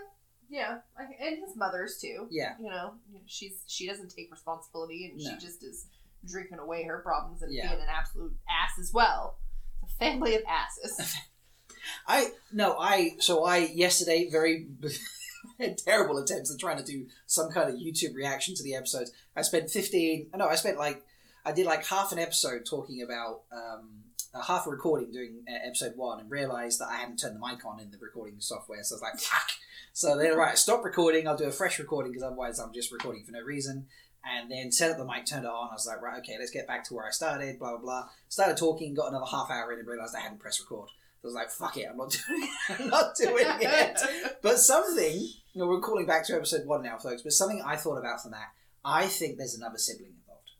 yeah, and his mother's too. Yeah. You know, she's she doesn't take responsibility and No. she just is drinking away her problems and Yeah. being an absolute ass as well. It's a family of asses. I no, I so I yesterday very terrible attempts at trying to do some kind of YouTube reaction to the episodes. I spent fifteen. No, I spent like I did like half an episode talking about um, uh, half a recording doing uh, episode one, and realized that I hadn't turned the mic on in the recording software. So I was like, fuck. So then, right, stop recording. I'll do a fresh recording because otherwise I'm just recording for no reason. And then set up the mic, turned it on. I was like, right, okay, let's get back to where I started. Blah blah blah. Started talking, got another half hour in, and realized I hadn't pressed record. I was like, fuck it, I'm not doing it. I'm not doing it. But something, you know, we're calling back to episode one now, folks, but something I thought about from that, I think there's another sibling involved.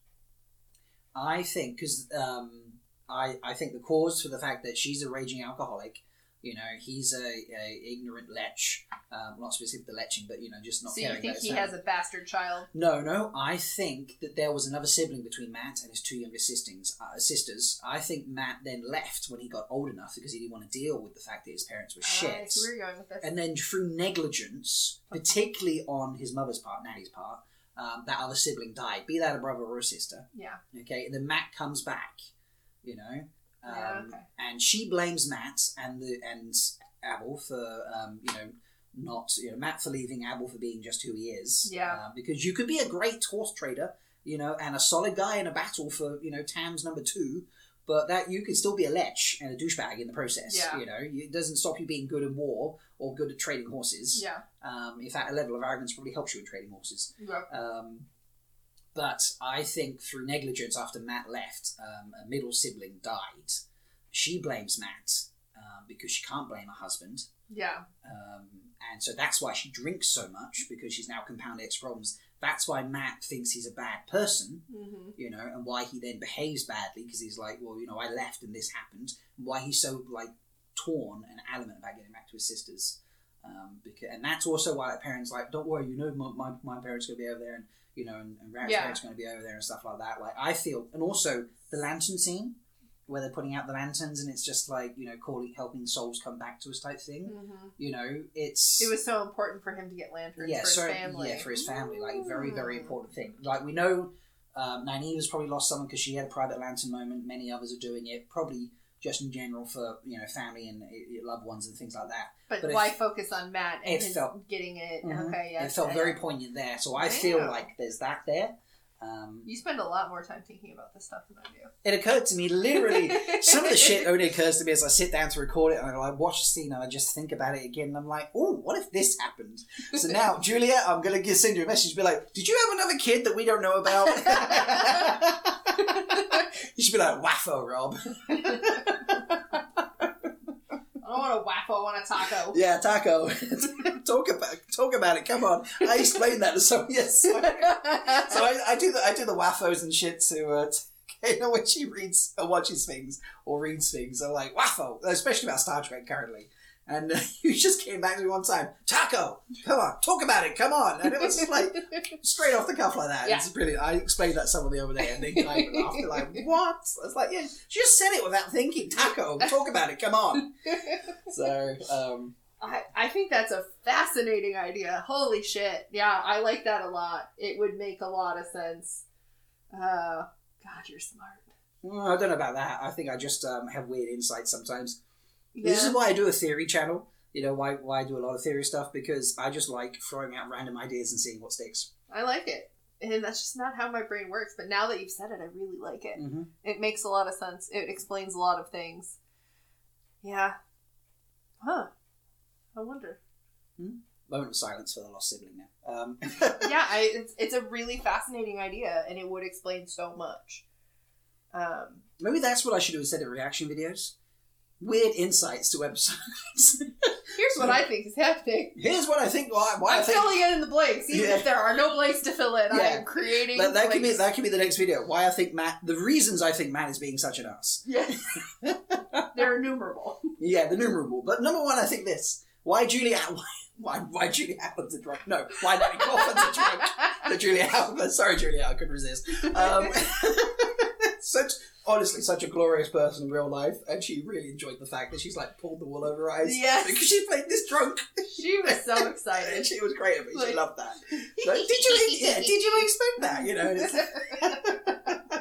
I think, because um, I, I think the cause for the fact that she's a raging alcoholic, you know, he's a, a ignorant lech, um, not specifically the leching, but, you know, just not so you think he has a bastard child? No, no. I think that there was another sibling between Mat and his two younger sisters. Uh, sisters. I think Mat then left when he got old enough because he didn't want to deal with the fact that his parents were I shit. where you're going with this. and then through negligence, particularly on his mother's part, Natti's part, um, that other sibling died. Be that a brother or a sister. yeah. Okay, and then Mat comes back. You know. Um, Yeah, okay. And she blames Mat and the and Abel for um, you know not you know Mat for leaving Abel for being just who he is. Yeah. Um, because you could be a great horse trader, you know, and a solid guy in a battle for you know Tam's number two, but that you could still be a lech and a douchebag in the process. Yeah. You know, it doesn't stop you being good in war or good at trading horses. Yeah. Um, in fact, a level of arrogance probably helps you in trading horses. Yeah. Um, but I think through negligence after Mat left, um, a middle sibling died. She blames Mat um, because she can't blame her husband. Yeah. Um, and so that's why she drinks so much because she's now compounded its problems. That's why Mat thinks he's a bad person, Mm-hmm. you know, and why he then behaves badly because he's like, well, you know, I left and this happened. And why he's so like torn and adamant about getting back to his sisters. Um, because, and that's also why like, parents like, don't worry, you know, my, my, my parents are gonna be over there, and you know, and, and Rand's Yeah. parents gonna be over there and stuff like that. Like I feel, and also the lantern scene where they're putting out the lanterns and it's just like you know, calling, helping souls come back to us type thing. Mm-hmm. You know, it's It was so important for him to get lanterns yeah, for his so family. yeah, for his family, like very very Mm. important thing. Like we know, um, Nynaeve's probably lost someone because she had a private lantern moment. Many others are doing it, probably just in general for you know family and uh, loved ones and things like that. But, But why focus on Mat and it felt- getting it? Mhm. Okay, yeah. it felt very poignant there, so I feel like there's that there. Um, You spend a lot more time thinking about this stuff than I do. it occurred to me literally. Some of the shit only occurs to me as I sit down to record it and I watch the scene and I just think about it again and I'm like, oh, what if this happened? So now, Julia, I'm going to send you a message be like, did you have another kid that we don't know about? you should be like, waffo, Rob. Want a waffle. I want a taco. Yeah, taco. talk about talk about it. Come on. I explained that to someone. Yes. So I, I do the I do the waffos and shit to. Uh, when she reads or watches things or reads things, I'm like waffle, especially about Star Trek currently. And uh, you just came back to me one time, taco. Come on, talk about it. Come on. And it was like straight off the cuff like that. Yeah. It's brilliant. I explained that to someone the other day, and they like laughed. They're like, "What?" I was like, "Yeah, she just said it without thinking. Taco. Talk about it. Come on." So, um, I, I think that's a fascinating idea. Holy shit. Yeah, I like that a lot. It would make a lot of sense. Uh, God, you're smart. well, I don't know about that. I think I just um, have weird insights sometimes. Yeah. This is why I do a theory channel. You know why why I do a lot of theory stuff because I just like throwing out random ideas and seeing what sticks. I like it. And that's just not how my brain works. But now that you've said it, I really like it. Mm-hmm. It makes a lot of sense. It explains a lot of things. Yeah. Huh. I wonder. Moment of silence for the lost sibling now. Um, yeah, I, it's, it's a really fascinating idea, and it would explain so much. Um, maybe that's what I should do instead of reaction videos. Weird insights to episodes. here's what I think is happening. Here's what I think. Why, why I I'm think filling in the blanks, even Yeah. if there are no blanks to fill in. I Yeah. am creating. that, that could be that could be the next video. Why I think Mat. The reasons I think Mat is being such an ass. Yes. They're innumerable. Yeah, the numerable. But number one, I think this. Why Julia? Why why, why Julia Allen's a drunk? No, why Natti Cauthon's a drunk? The Julia. Sorry, Julia, I couldn't resist. Um, such honestly, such a glorious person in real life, and she really enjoyed the fact that she's like pulled the wool over her eyes Yes. because she played this drunk, she was so and excited. she was great at it. She loved that. Like, did you? Yeah, did you expect that? You know.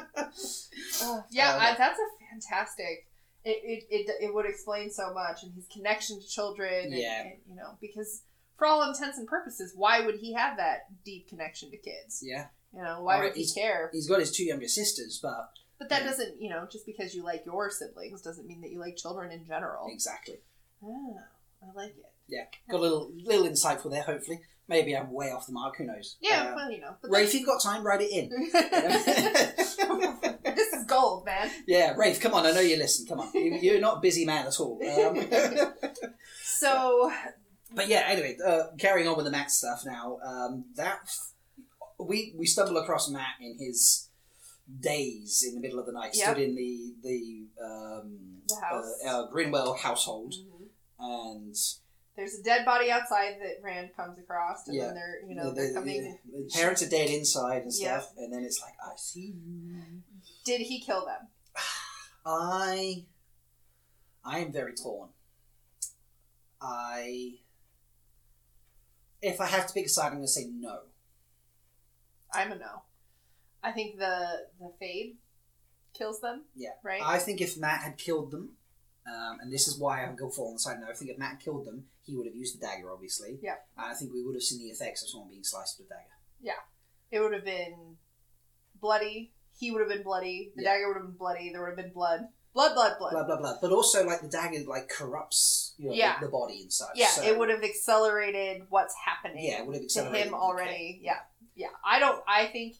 Uh, yeah, Um, I, that's a fantastic. It, it, it, it would explain so much and his connection to children. And, Yeah. and, you know, because for all intents and purposes, why would he have that deep connection to kids? yeah, You know, why Alright, would he he's- care? he's got his two younger sisters, but But that doesn't, you know, just because you like your siblings doesn't mean that you like children in general. exactly. Oh, I like it. Yeah, got a little little insightful there. Hopefully, maybe I'm way off the mark. Who knows? Yeah, Uh, well, you know. But Rafe, you've got time. Write it in. this is gold, man. yeah, Rafe, come on. I know you listen. Come on. You, you're not a busy man at all. Um, So, but yeah, anyway, uh, carrying on with the Mat stuff now. Um, that we we stumbled across Mat in his days in the middle of the night. Yep. Stood in the the um, The house. Uh, uh, Grinwell household, Mhm. and there's a dead body outside that Rand comes across, and Yeah. then they're, you know, the, they're the- coming. the parents are dead inside and stuff, and then it's like I see you. Did he kill them? I I am very torn. I if I have to pick a side, I'm going to say no. I'm a no. I think the the fade kills them. Yeah. Right. I think if Mat had killed them, um, and this is why I go for on the side no. I think if Mat killed them, he would have used the dagger, obviously. Yeah. And I think we would have seen the effects of someone being sliced with a dagger. Yeah. It would have been bloody. He would have been bloody. The Yeah. dagger would have been bloody. There would have been blood. Blood, blood, blood. Blood, blah blah. But also, like the dagger, like corrupts you know, Yeah. the, the body and such. yeah, so, it would have accelerated what's happening. Yeah, it would have to accelerated him the already. Yeah, yeah. I don't. I think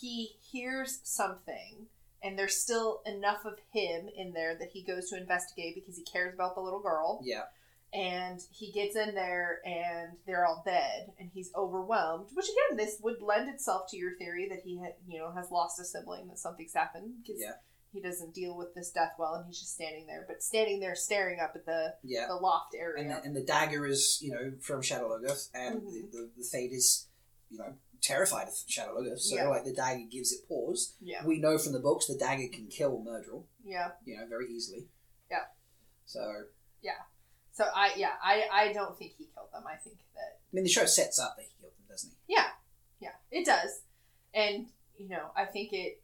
he hears something, and there's still enough of him in there that he goes to investigate because he cares about the little girl. Yeah. And he gets in there, and they're all dead, and he's overwhelmed. Which again, this would lend itself to your theory that he had, you know, has lost a sibling, that something's happened. 'cause Yeah. He doesn't deal with this death well, and he's just standing there, but standing there staring up at the Yeah. the loft area. and the, and the dagger is you know from Shadar Logoth, and Mhm. the, the the Fade is you know terrified of Shadow. So Yeah. like the dagger gives it pause. yeah, We know from the books the dagger can kill Myrddraal, yeah. you know, very easily. Yeah. So Yeah. So I yeah I I don't think he killed them. I think that I mean the show sets up that he killed them, doesn't he? yeah yeah it does, and you know I think it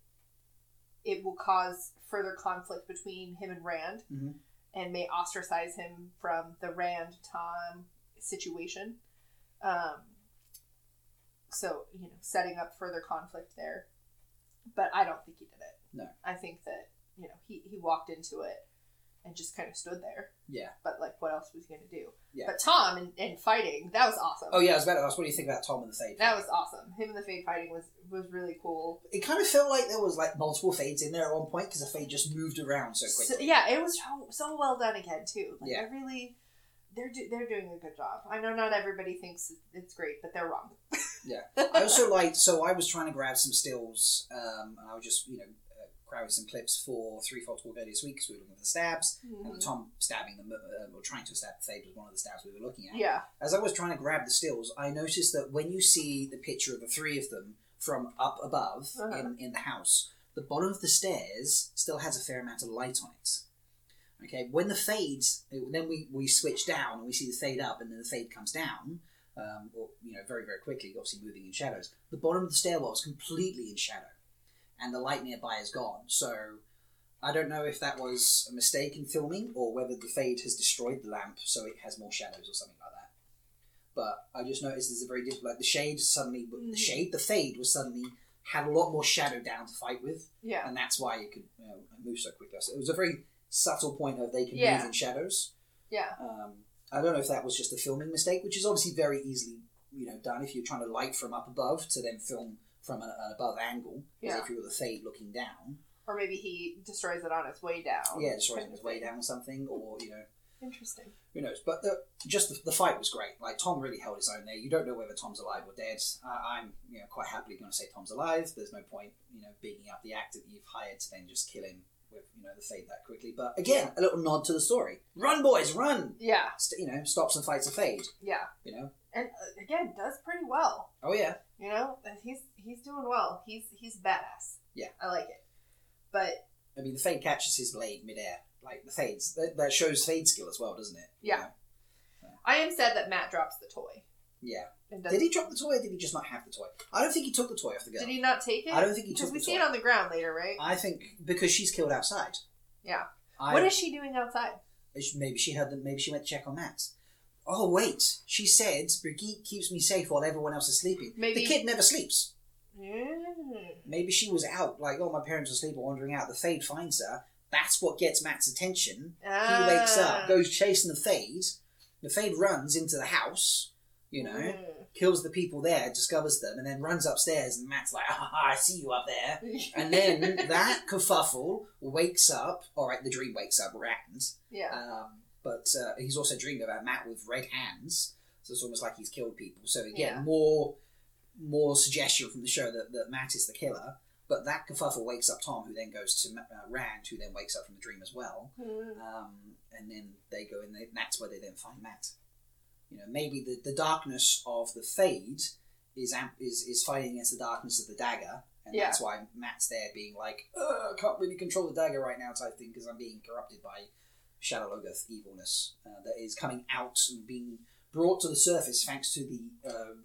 it will cause further conflict between him and Rand, Mhm. and may ostracize him from the Rand Tom situation. Um, so you know setting up further conflict there, but I don't think he did it. No. I think that you know he he walked into it and just kind of stood there. Yeah. But like, what else was he gonna do? Yeah. But Tom and, and fighting that was awesome. Oh yeah, I was about to ask. What do you think about Tom and the Fade? That was awesome. Him and the Fade fighting was was really cool. It kind of felt like there was like multiple fades in there at one point because the fade just moved around so So, quickly. yeah, it was so, so well done again too. Like, Yeah. I really, they're do, they're doing a good job. I know not everybody thinks it's great, but they're wrong. I also like, So I was trying to grab some stills, um, and I was just you know uh, grabbing some clips for Threefold earlier this week because we were looking at the stabs. And Mhm. Tom stabbing them, uh, or trying to stab the fade was one of the stabs we were looking at. Yeah, As I was trying to grab the stills, I noticed that when you see the picture of the three of them from up above Uh-huh. in, in the house, the bottom of the stairs still has a fair amount of light on it. Okay, when the fades, then we, we switch down and we see the fade up, and then the fade comes down, um, or you know, very very quickly, obviously moving in shadows. The bottom of the stairwell is completely in shadow, and the light nearby is gone. So I don't know if that was a mistake in filming or whether the fade has destroyed the lamp so it has more shadows or something like that. But I just noticed there's a very different, like the shade suddenly, the shade, the fade was suddenly had a lot more shadow down to fight with, yeah, and that's why it could you know, move so quickly. So it was a very subtle point of they can Yeah. move in shadows. yeah, Um, I don't know if that was just a filming mistake, which is obviously very easily you know done if you're trying to light from up above to then film from an, an above angle, as Yeah. if you were the fade looking down. or maybe he destroys it on its way down. Yeah, destroys it on his of way down or something, or you know, Interesting. who knows? But the, just the, the fight was great. Like Tom really held his own there. You don't know whether Tom's alive or dead. Uh, I'm you know quite happily going to say Tom's alive. There's no point you know bigging up the actor that you've hired to then just kill him with you know the fade that quickly. But again, a little nod to the story. Run, boys, run! Yeah, St- you know, stops and fights a fade. yeah, You know. and uh, again, does pretty well. Oh yeah. You know, and he's he's doing well. He's he's badass. Yeah. I like it. But I mean, the fade catches his blade midair. Like the fades, that, that shows fade skill as well, doesn't it? You Yeah. know? I am sad that Mat drops the toy. Yeah. And Did he drop the toy? or Did he just not have the toy? I don't think he took the toy off the girl. Did he not take it? I don't think he took Because we the see toy. it on the ground later, right? I think because she's killed outside. Yeah. I, what is she doing outside? Maybe she had. The, maybe she went to check on Mat. Oh wait, she said Birgitte keeps me safe while everyone else is sleeping. Maybe- the kid never sleeps. Mm. Maybe she was out, like oh my parents are asleep or wandering out. The Fade finds her. That's what gets Mat's attention. He wakes Ah. up, goes chasing the Fade. The Fade runs into the house. You know, Mm. kills the people there, discovers them, and then runs upstairs. And Mat's like, "Ah, I see you up there." And then that kerfuffle wakes up. All right, the dream wakes up Rand. yeah. Um, but uh, he's also dreamed about Mat with red hands, so it's almost like he's killed people. So again, Yeah. more more suggestion from the show that, that Mat is the killer. But that kerfuffle wakes up Tom, who then goes to uh, Rand, who then wakes up from the dream as well. Mm. Um, and then they go in and that's where they then find Mat. You know, maybe the, the darkness of the fade is amp, is is fighting against the darkness of the dagger, and Yeah. that's why Mat's there being like, I can't really control the dagger right now type thing because I'm being corrupted by Shadar Logoth evilness uh, that is coming out and being brought to the surface thanks to the um,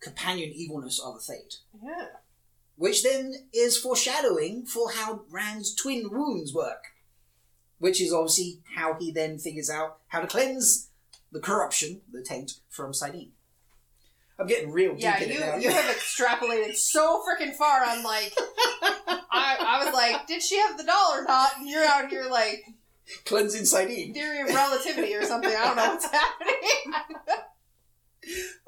companion evilness of the fade. Yeah. Which then is foreshadowing for how Rand's twin wounds work. Which is obviously how he then figures out how to cleanse the corruption, the taint, from saidin. I'm getting real deep Yeah, in you, it now. you have extrapolated so freaking far. I'm like, I, I was like, did she have the doll or not? And you're out here like Cleansing saidin. theory of relativity or something. I don't know what's happening.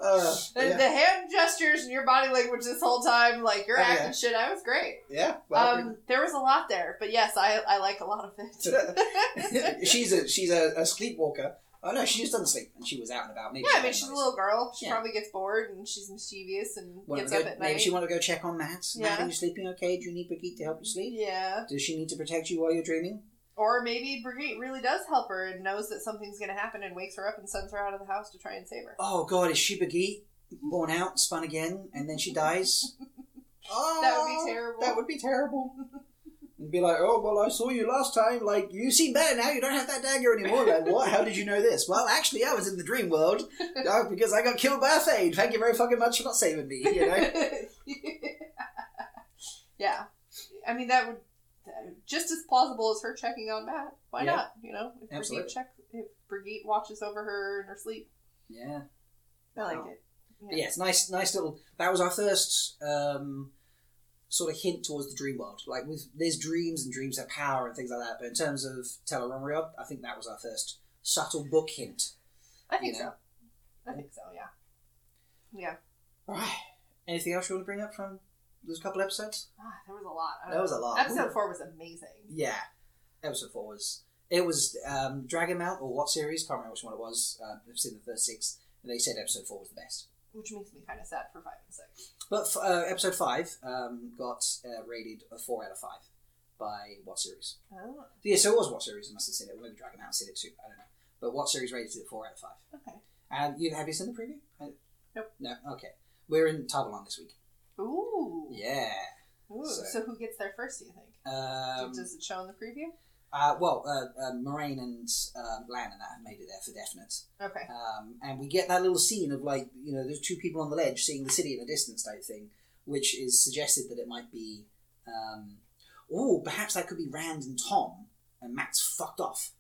Uh, The, yeah. the hand gestures and your body language this whole time, like you're Oh, acting yeah. shit. I was great. yeah. Well, Um, there was a lot there, but yes, I I like a lot of it. she's a she's a, a sleepwalker. Oh no, she just doesn't sleep, and she was out and about. Maybe yeah, I mean she's a little girl. She Yeah. probably gets bored and she's mischievous and Wanna gets go- up at maybe night. Maybe she want to go check on Mat. Mat, Yeah. are you sleeping okay? Do you need Birgitte to help you sleep? yeah, Does she need to protect you while you're dreaming? or maybe Birgitte really does help her and knows that something's going to happen and wakes her up and sends her out of the house to try and save her. Oh God, is she Birgitte born out, spun again, and then she dies? Oh, That would be oh, terrible. That would be terrible. And be like, oh well, I saw you last time. Like you seem better now. You don't have that dagger anymore. Like what? How did you know this? Well, actually, I was in the dream world uh, because I got killed by a fade. Thank you very fucking much for not saving me. You know. yeah, I mean that would just as plausible as her checking on Mat. Why Yeah. not? You know, if Absolutely. Birgitte check if Birgitte watches over her in her sleep, yeah. I like Wow. it. But yeah, it's nice, nice little. That was our first um, sort of hint towards the dream world. Like with there's dreams and dreams have power and things like that. But in terms of Tel'aran'rhiod, I think that was our first subtle book hint. I think You know. so. I think so. Yeah. Yeah. All right. Anything else you want to bring up from those couple episodes? Ah, there was a lot. There was a lot. Episode Ooh. four was amazing. Yeah. Episode four was it was um, Dragon Mount or what series? Can't remember which one it was. Uh, I've seen the first six, and they said episode four was the best. Which makes me kind of sad for five and six. But f- uh, episode five um, got uh, rated a four out of five by what series? Oh, Yeah, so it was what series. I must have seen it. Or maybe Dragon Mount said it too. I don't know. But what series rated it four out of five? okay. And you have you seen the preview? I- Nope. No. Okay. We're in Tar Valon this week. Ooh. Yeah. Ooh. So- So, who gets there first? Do you think? Um, Does it show in the preview? Uh, well, uh, uh, Moiraine and uh, Lan and that have made it there for definite. Okay. Um, and we get that little scene of like, you know, there's two people on the ledge seeing the city in the distance type thing, which is suggested that it might be. Um, oh, perhaps that could be Rand and Tom, and Mat's fucked off.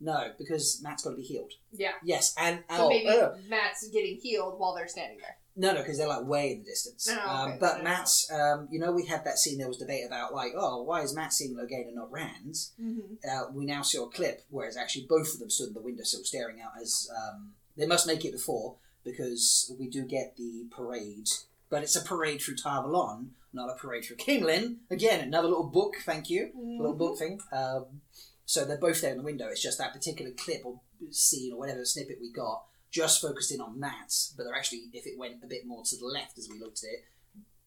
No, because Mat's got to be healed. Yeah. Yes, and So oh, maybe uh, Mat's getting healed while they're standing there. No, no, because they're like way in the distance. Oh, okay. um, but Mat's, um, you know, we had that scene. There was debate about like, oh, why is Mat seeing Logain and not Rand's? Mm-hmm. uh, we now see a clip where it's actually both of them stood in the windowsill staring out as um, they must make it before because we do get the parade, but it's a parade through Tar Valon, not a parade through Caemlyn. Again, another little book, thank you, little book thing. Um, so they're both there in the window. It's just that particular clip or scene or whatever snippet we got just focused in on Mat, but they're actually, if it went a bit more to the left as we looked at it,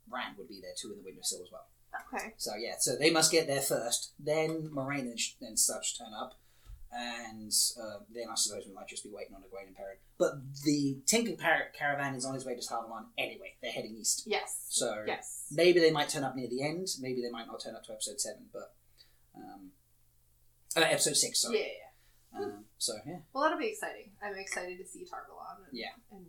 Rand would be there too in the windowsill as well. Okay. So yeah, so they must get there first. Then Moiraine and, sh- and such turn up, and uh, then I suppose we might just be waiting on Egwene and Perrin. But the Tinker Par- caravan is on its way to Tar Valon anyway. They're heading east. Yes. So Yes. maybe they might turn up near the end. Maybe they might not turn up to episode seven. But um, uh, episode six. Sorry. yeah. yeah. Um, so yeah, Well, that'll be exciting. I'm excited to see Tar Valon. And, Yeah. And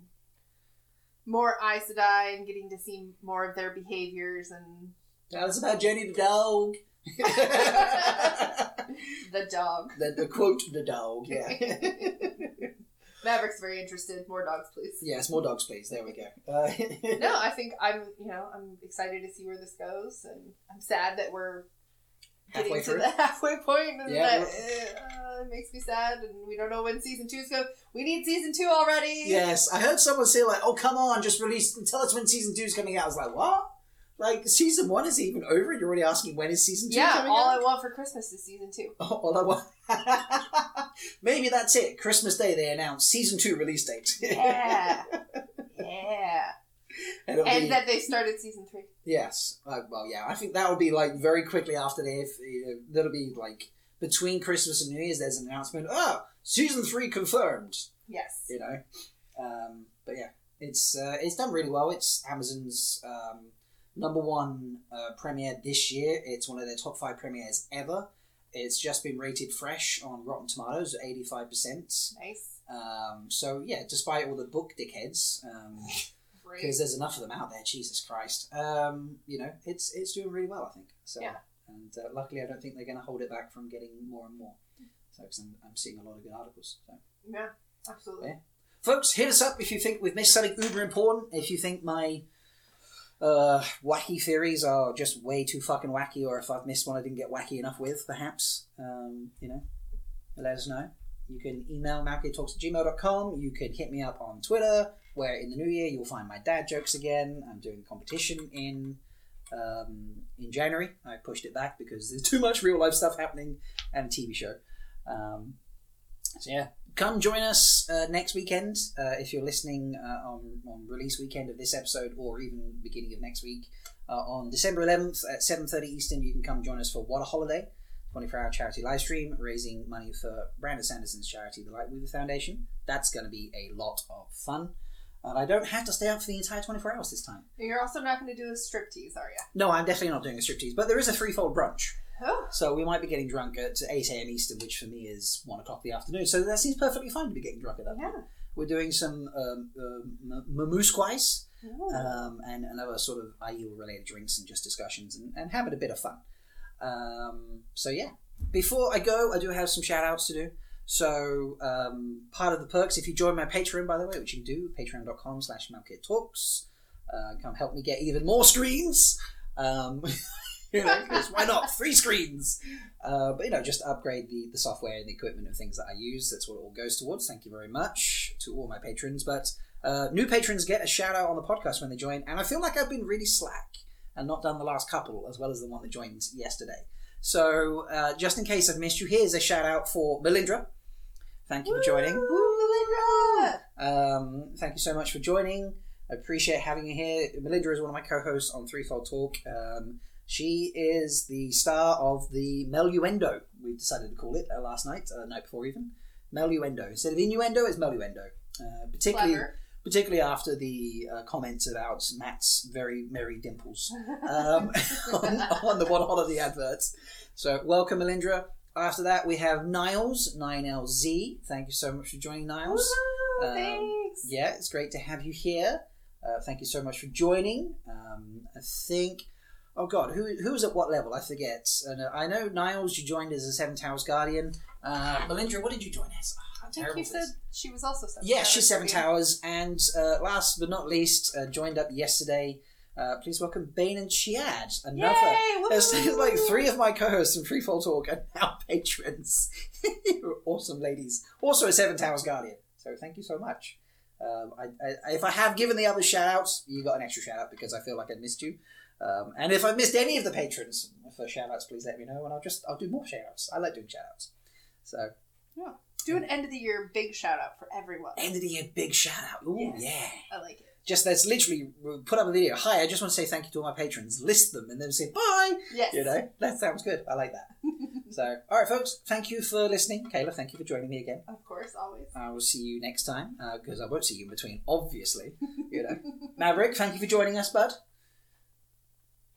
more Aes Sedai and getting to see more of their behaviors and tell us about Jenny the dog. the dog. the, the quote the dog. Yeah. Maverick's very interested. More dogs, please. yes, more dogs, please. There we go. Uh, No, I think I'm. You know, I'm excited to see where this goes, and I'm sad that we're getting Halfway to through. the halfway point, and Yeah, that uh, it makes me sad, and we don't know when season two's go. We need season two already. Yes, I heard someone say like, "Oh, come on, just release, tell us when season two is coming out." I was like, "What? Like season one is even over? You're already asking when is season two Yeah, coming all I want for Christmas is season two. all I want. Maybe that's it. Christmas Day they announce season two release date. Yeah, yeah, and and be, that they started season three. yes, uh, well, yeah, I think that will be like very quickly after they. You know, that'll be like between Christmas and New Year's. There's an announcement. Oh, season three confirmed. Yes. you know. Um, but yeah, it's uh, it's done really well. It's Amazon's um, number one uh, premiere this year. It's one of their top five premieres ever. It's just been rated fresh on Rotten Tomatoes at eighty five percent. Nice. Um, so yeah, despite all the book dickheads, Great. because there's enough of them out there. Jesus Christ, um, you know, it's it's doing really well. I think so. Yeah. And uh, luckily, I don't think they're going to hold it back from getting more and more. So, because I'm, I'm seeing a lot of good articles. So. Yeah, absolutely. Yeah. Folks, hit us up if you think we've missed something uber important. If you think my uh, wacky theories are just way too fucking wacky, or if I've missed one I didn't get wacky enough with, perhaps, um, you know, let us know. You can email malkidtalks at gmail.com. You can hit me up on Twitter, where in the new year you'll find my dad jokes again. I'm doing competition in um, in January. I pushed it back because there's too much real life stuff happening and a TV show. Um, so yeah, come join us uh, next weekend uh, if you're listening uh, on, on release weekend of this episode or even beginning of next week uh, on December 11th at 7.30 Eastern you can come join us for What a Holiday 24 hour charity live stream raising money for Brandon Sanderson's charity the Lightweaver Foundation that's going to be a lot of fun and I don't have to stay up for the entire 24 hours this time You're also not going to do a striptease, are you? no I'm definitely not doing a striptease but there is a threefold brunch Oh, so we might be getting drunk at 8 a.m. Eastern, which for me is 1 o'clock in the afternoon. So that seems perfectly fine to be getting drunk at that yeah. point. We're doing some um, um, um, and, and other sort of Aiel related drinks and just discussions and, and having a bit of fun. Um, so yeah. Before I go, I do have some shout outs to do. So um, part of the perks, if you join my Patreon, by the way, which you can do, patreon.com slash talks, uh, come help me get even more screens. Um, you know, why not? Free screens. Uh, but you know, just upgrade the, the software and the equipment and things that I use. That's what it all goes towards. Thank you very much to all my patrons. But uh, new patrons get a shout out on the podcast when they join, and I feel like I've been really slack and not done the last couple as well as the one that joined yesterday. So uh, just in case I've missed you, here's a shout out for Melindra. Thank you for joining. Melinda! Um, thank you so much for joining. I appreciate having you here. Melinda is one of my co-hosts on Threefold Talk. Um, she is the star of the Meluendo. We decided to call it uh, last night, uh, night before even. Meluendo instead of innuendo, it's Meluendo. Uh, particularly, Clever. particularly after the uh, comments about Mat's very merry dimples um, on, on the one holiday adverts. So, welcome, Melindra. After that, we have Niles, 9LZ. Thank you so much for joining, Niles. Woo, Um, thanks. Yeah, it's great to have you here. Uh, thank you so much for joining. Um, I think, oh god, who who was at what level? I forget. And uh, I know Niles, you joined as a Seven Towers Guardian. Uh, Melindra, what did you join as? Ah, I'm think you said she was also seven. Yeah, Towers she's Seven Towers. And uh, last but not least, uh, joined up yesterday. Uh, please welcome Bain and Chiad. Another. Yay! There's, there's like three of my co-hosts from Threefold Talk are now patrons. You're awesome ladies. Also a Seven Towers Guardian. So thank you so much. Um, I, I, if I have given the other shout outs, you got an extra shout out because I feel like I missed you. Um, and if I missed any of the patrons for shout outs, please let me know and I'll just I'll do more shout outs. I like doing shout outs. So Do an end of the year big shout out for everyone. end of the year big shout out. Ooh yeah. I like it. Just that's literally put up a video. Hi, I just want to say thank you to all my patrons. List them and then say bye. Yes. You know, that sounds good. I like that. so, all right, folks, thank you for listening. Kayla, thank you for joining me again. Of course, always. I will see you next time uh, because I won't see you in between, obviously. You know, Maverick, thank you for joining us, bud.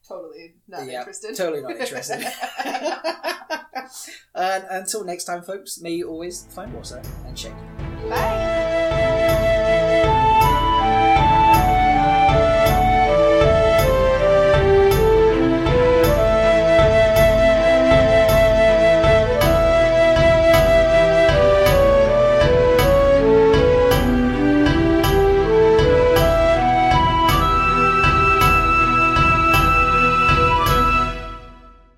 Totally not Yeah, interested. Totally not interested. and until next time, folks, may you always find water and shake. Bye.